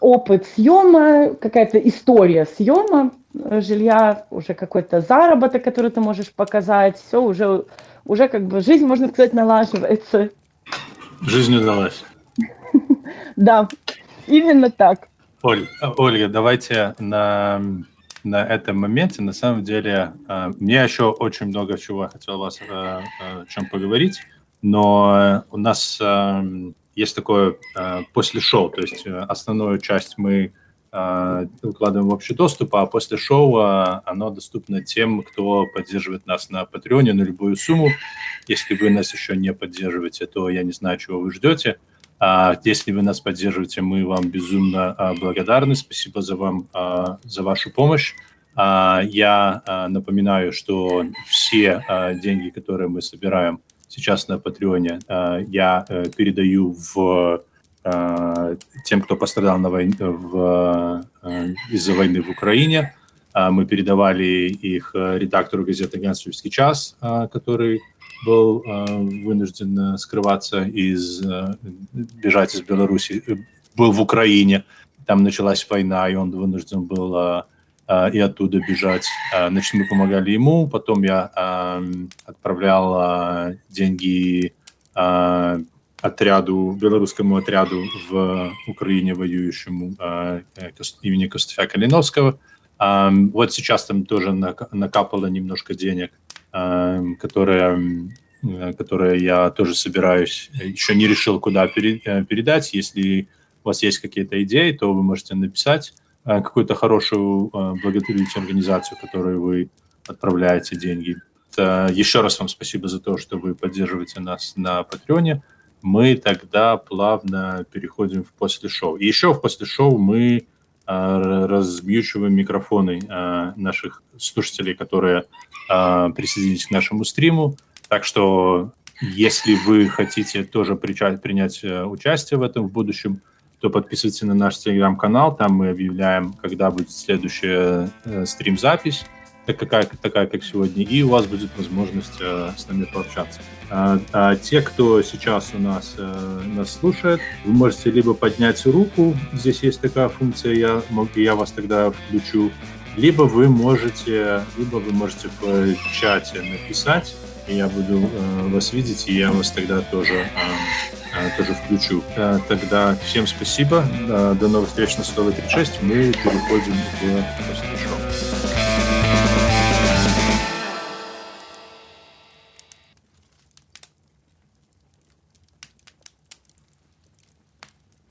опыт съема, какая-то история съема жилья, уже какой-то заработок, который ты можешь показать, все уже, уже как бы жизнь, можно сказать, налаживается. Жизнь удалась. Да, именно так. Оль, Ольга, давайте на, на этом моменте, на самом деле, э, мне еще очень много чего хотел вас э, о чем поговорить, но у нас есть такое э, после шоу, то есть э, основную часть мы э, укладываем в общий доступ, а после шоу э, оно доступно тем, кто поддерживает нас на Патреоне на любую сумму. Если вы нас еще не поддерживаете, то я не знаю, чего вы ждете. А если вы нас поддерживаете, мы вам безумно а, благодарны. Спасибо за вам а, за вашу помощь. А, я напоминаю, что все деньги, которые мы собираем, сейчас на Патреоне, э, я э, передаю в э, тем, кто пострадал на войне, в, из-за войны в Украине. Мы передавали их редактору газеты «Гансовский час», который был вынужден скрываться из, бежать из Беларуси, был в Украине, там началась война, и он вынужден был и оттуда бежать. А, значит, мы помогали ему, потом я отправлял деньги отряду, белорусскому отряду в Украине воюющему э, имени Костя Калиновского. Вот сейчас там тоже накапало немножко денег, которые, которые я тоже собираюсь, еще не решил, куда э, передать. Если у вас есть какие-то идеи, то вы можете написать. Э, какую-то хорошую э, благотворительную организацию, которой вы отправляете деньги. Еще раз вам спасибо за то, что вы поддерживаете нас на Патреоне. Мы тогда плавно переходим в после шоу. И еще в после шоу мы размьючиваем микрофоны наших слушателей, которые присоединились к нашему стриму. Так что, если вы хотите тоже принять участие в этом в будущем, то подписывайтесь на наш телеграм-канал, там мы объявляем, когда будет следующая э, стрим-запись, такая, такая, как сегодня, и у вас будет возможность э, с нами пообщаться. А, а те, кто сейчас у нас, э, нас слушает, вы можете либо поднять руку, здесь есть такая функция, я, я вас тогда включу, либо вы можете, либо вы можете в чате написать, я буду э, вас видеть, и я вас тогда тоже э, Э, тоже включу. Тогда всем спасибо. До новых встреч на 136. Мы переходим к послушанию.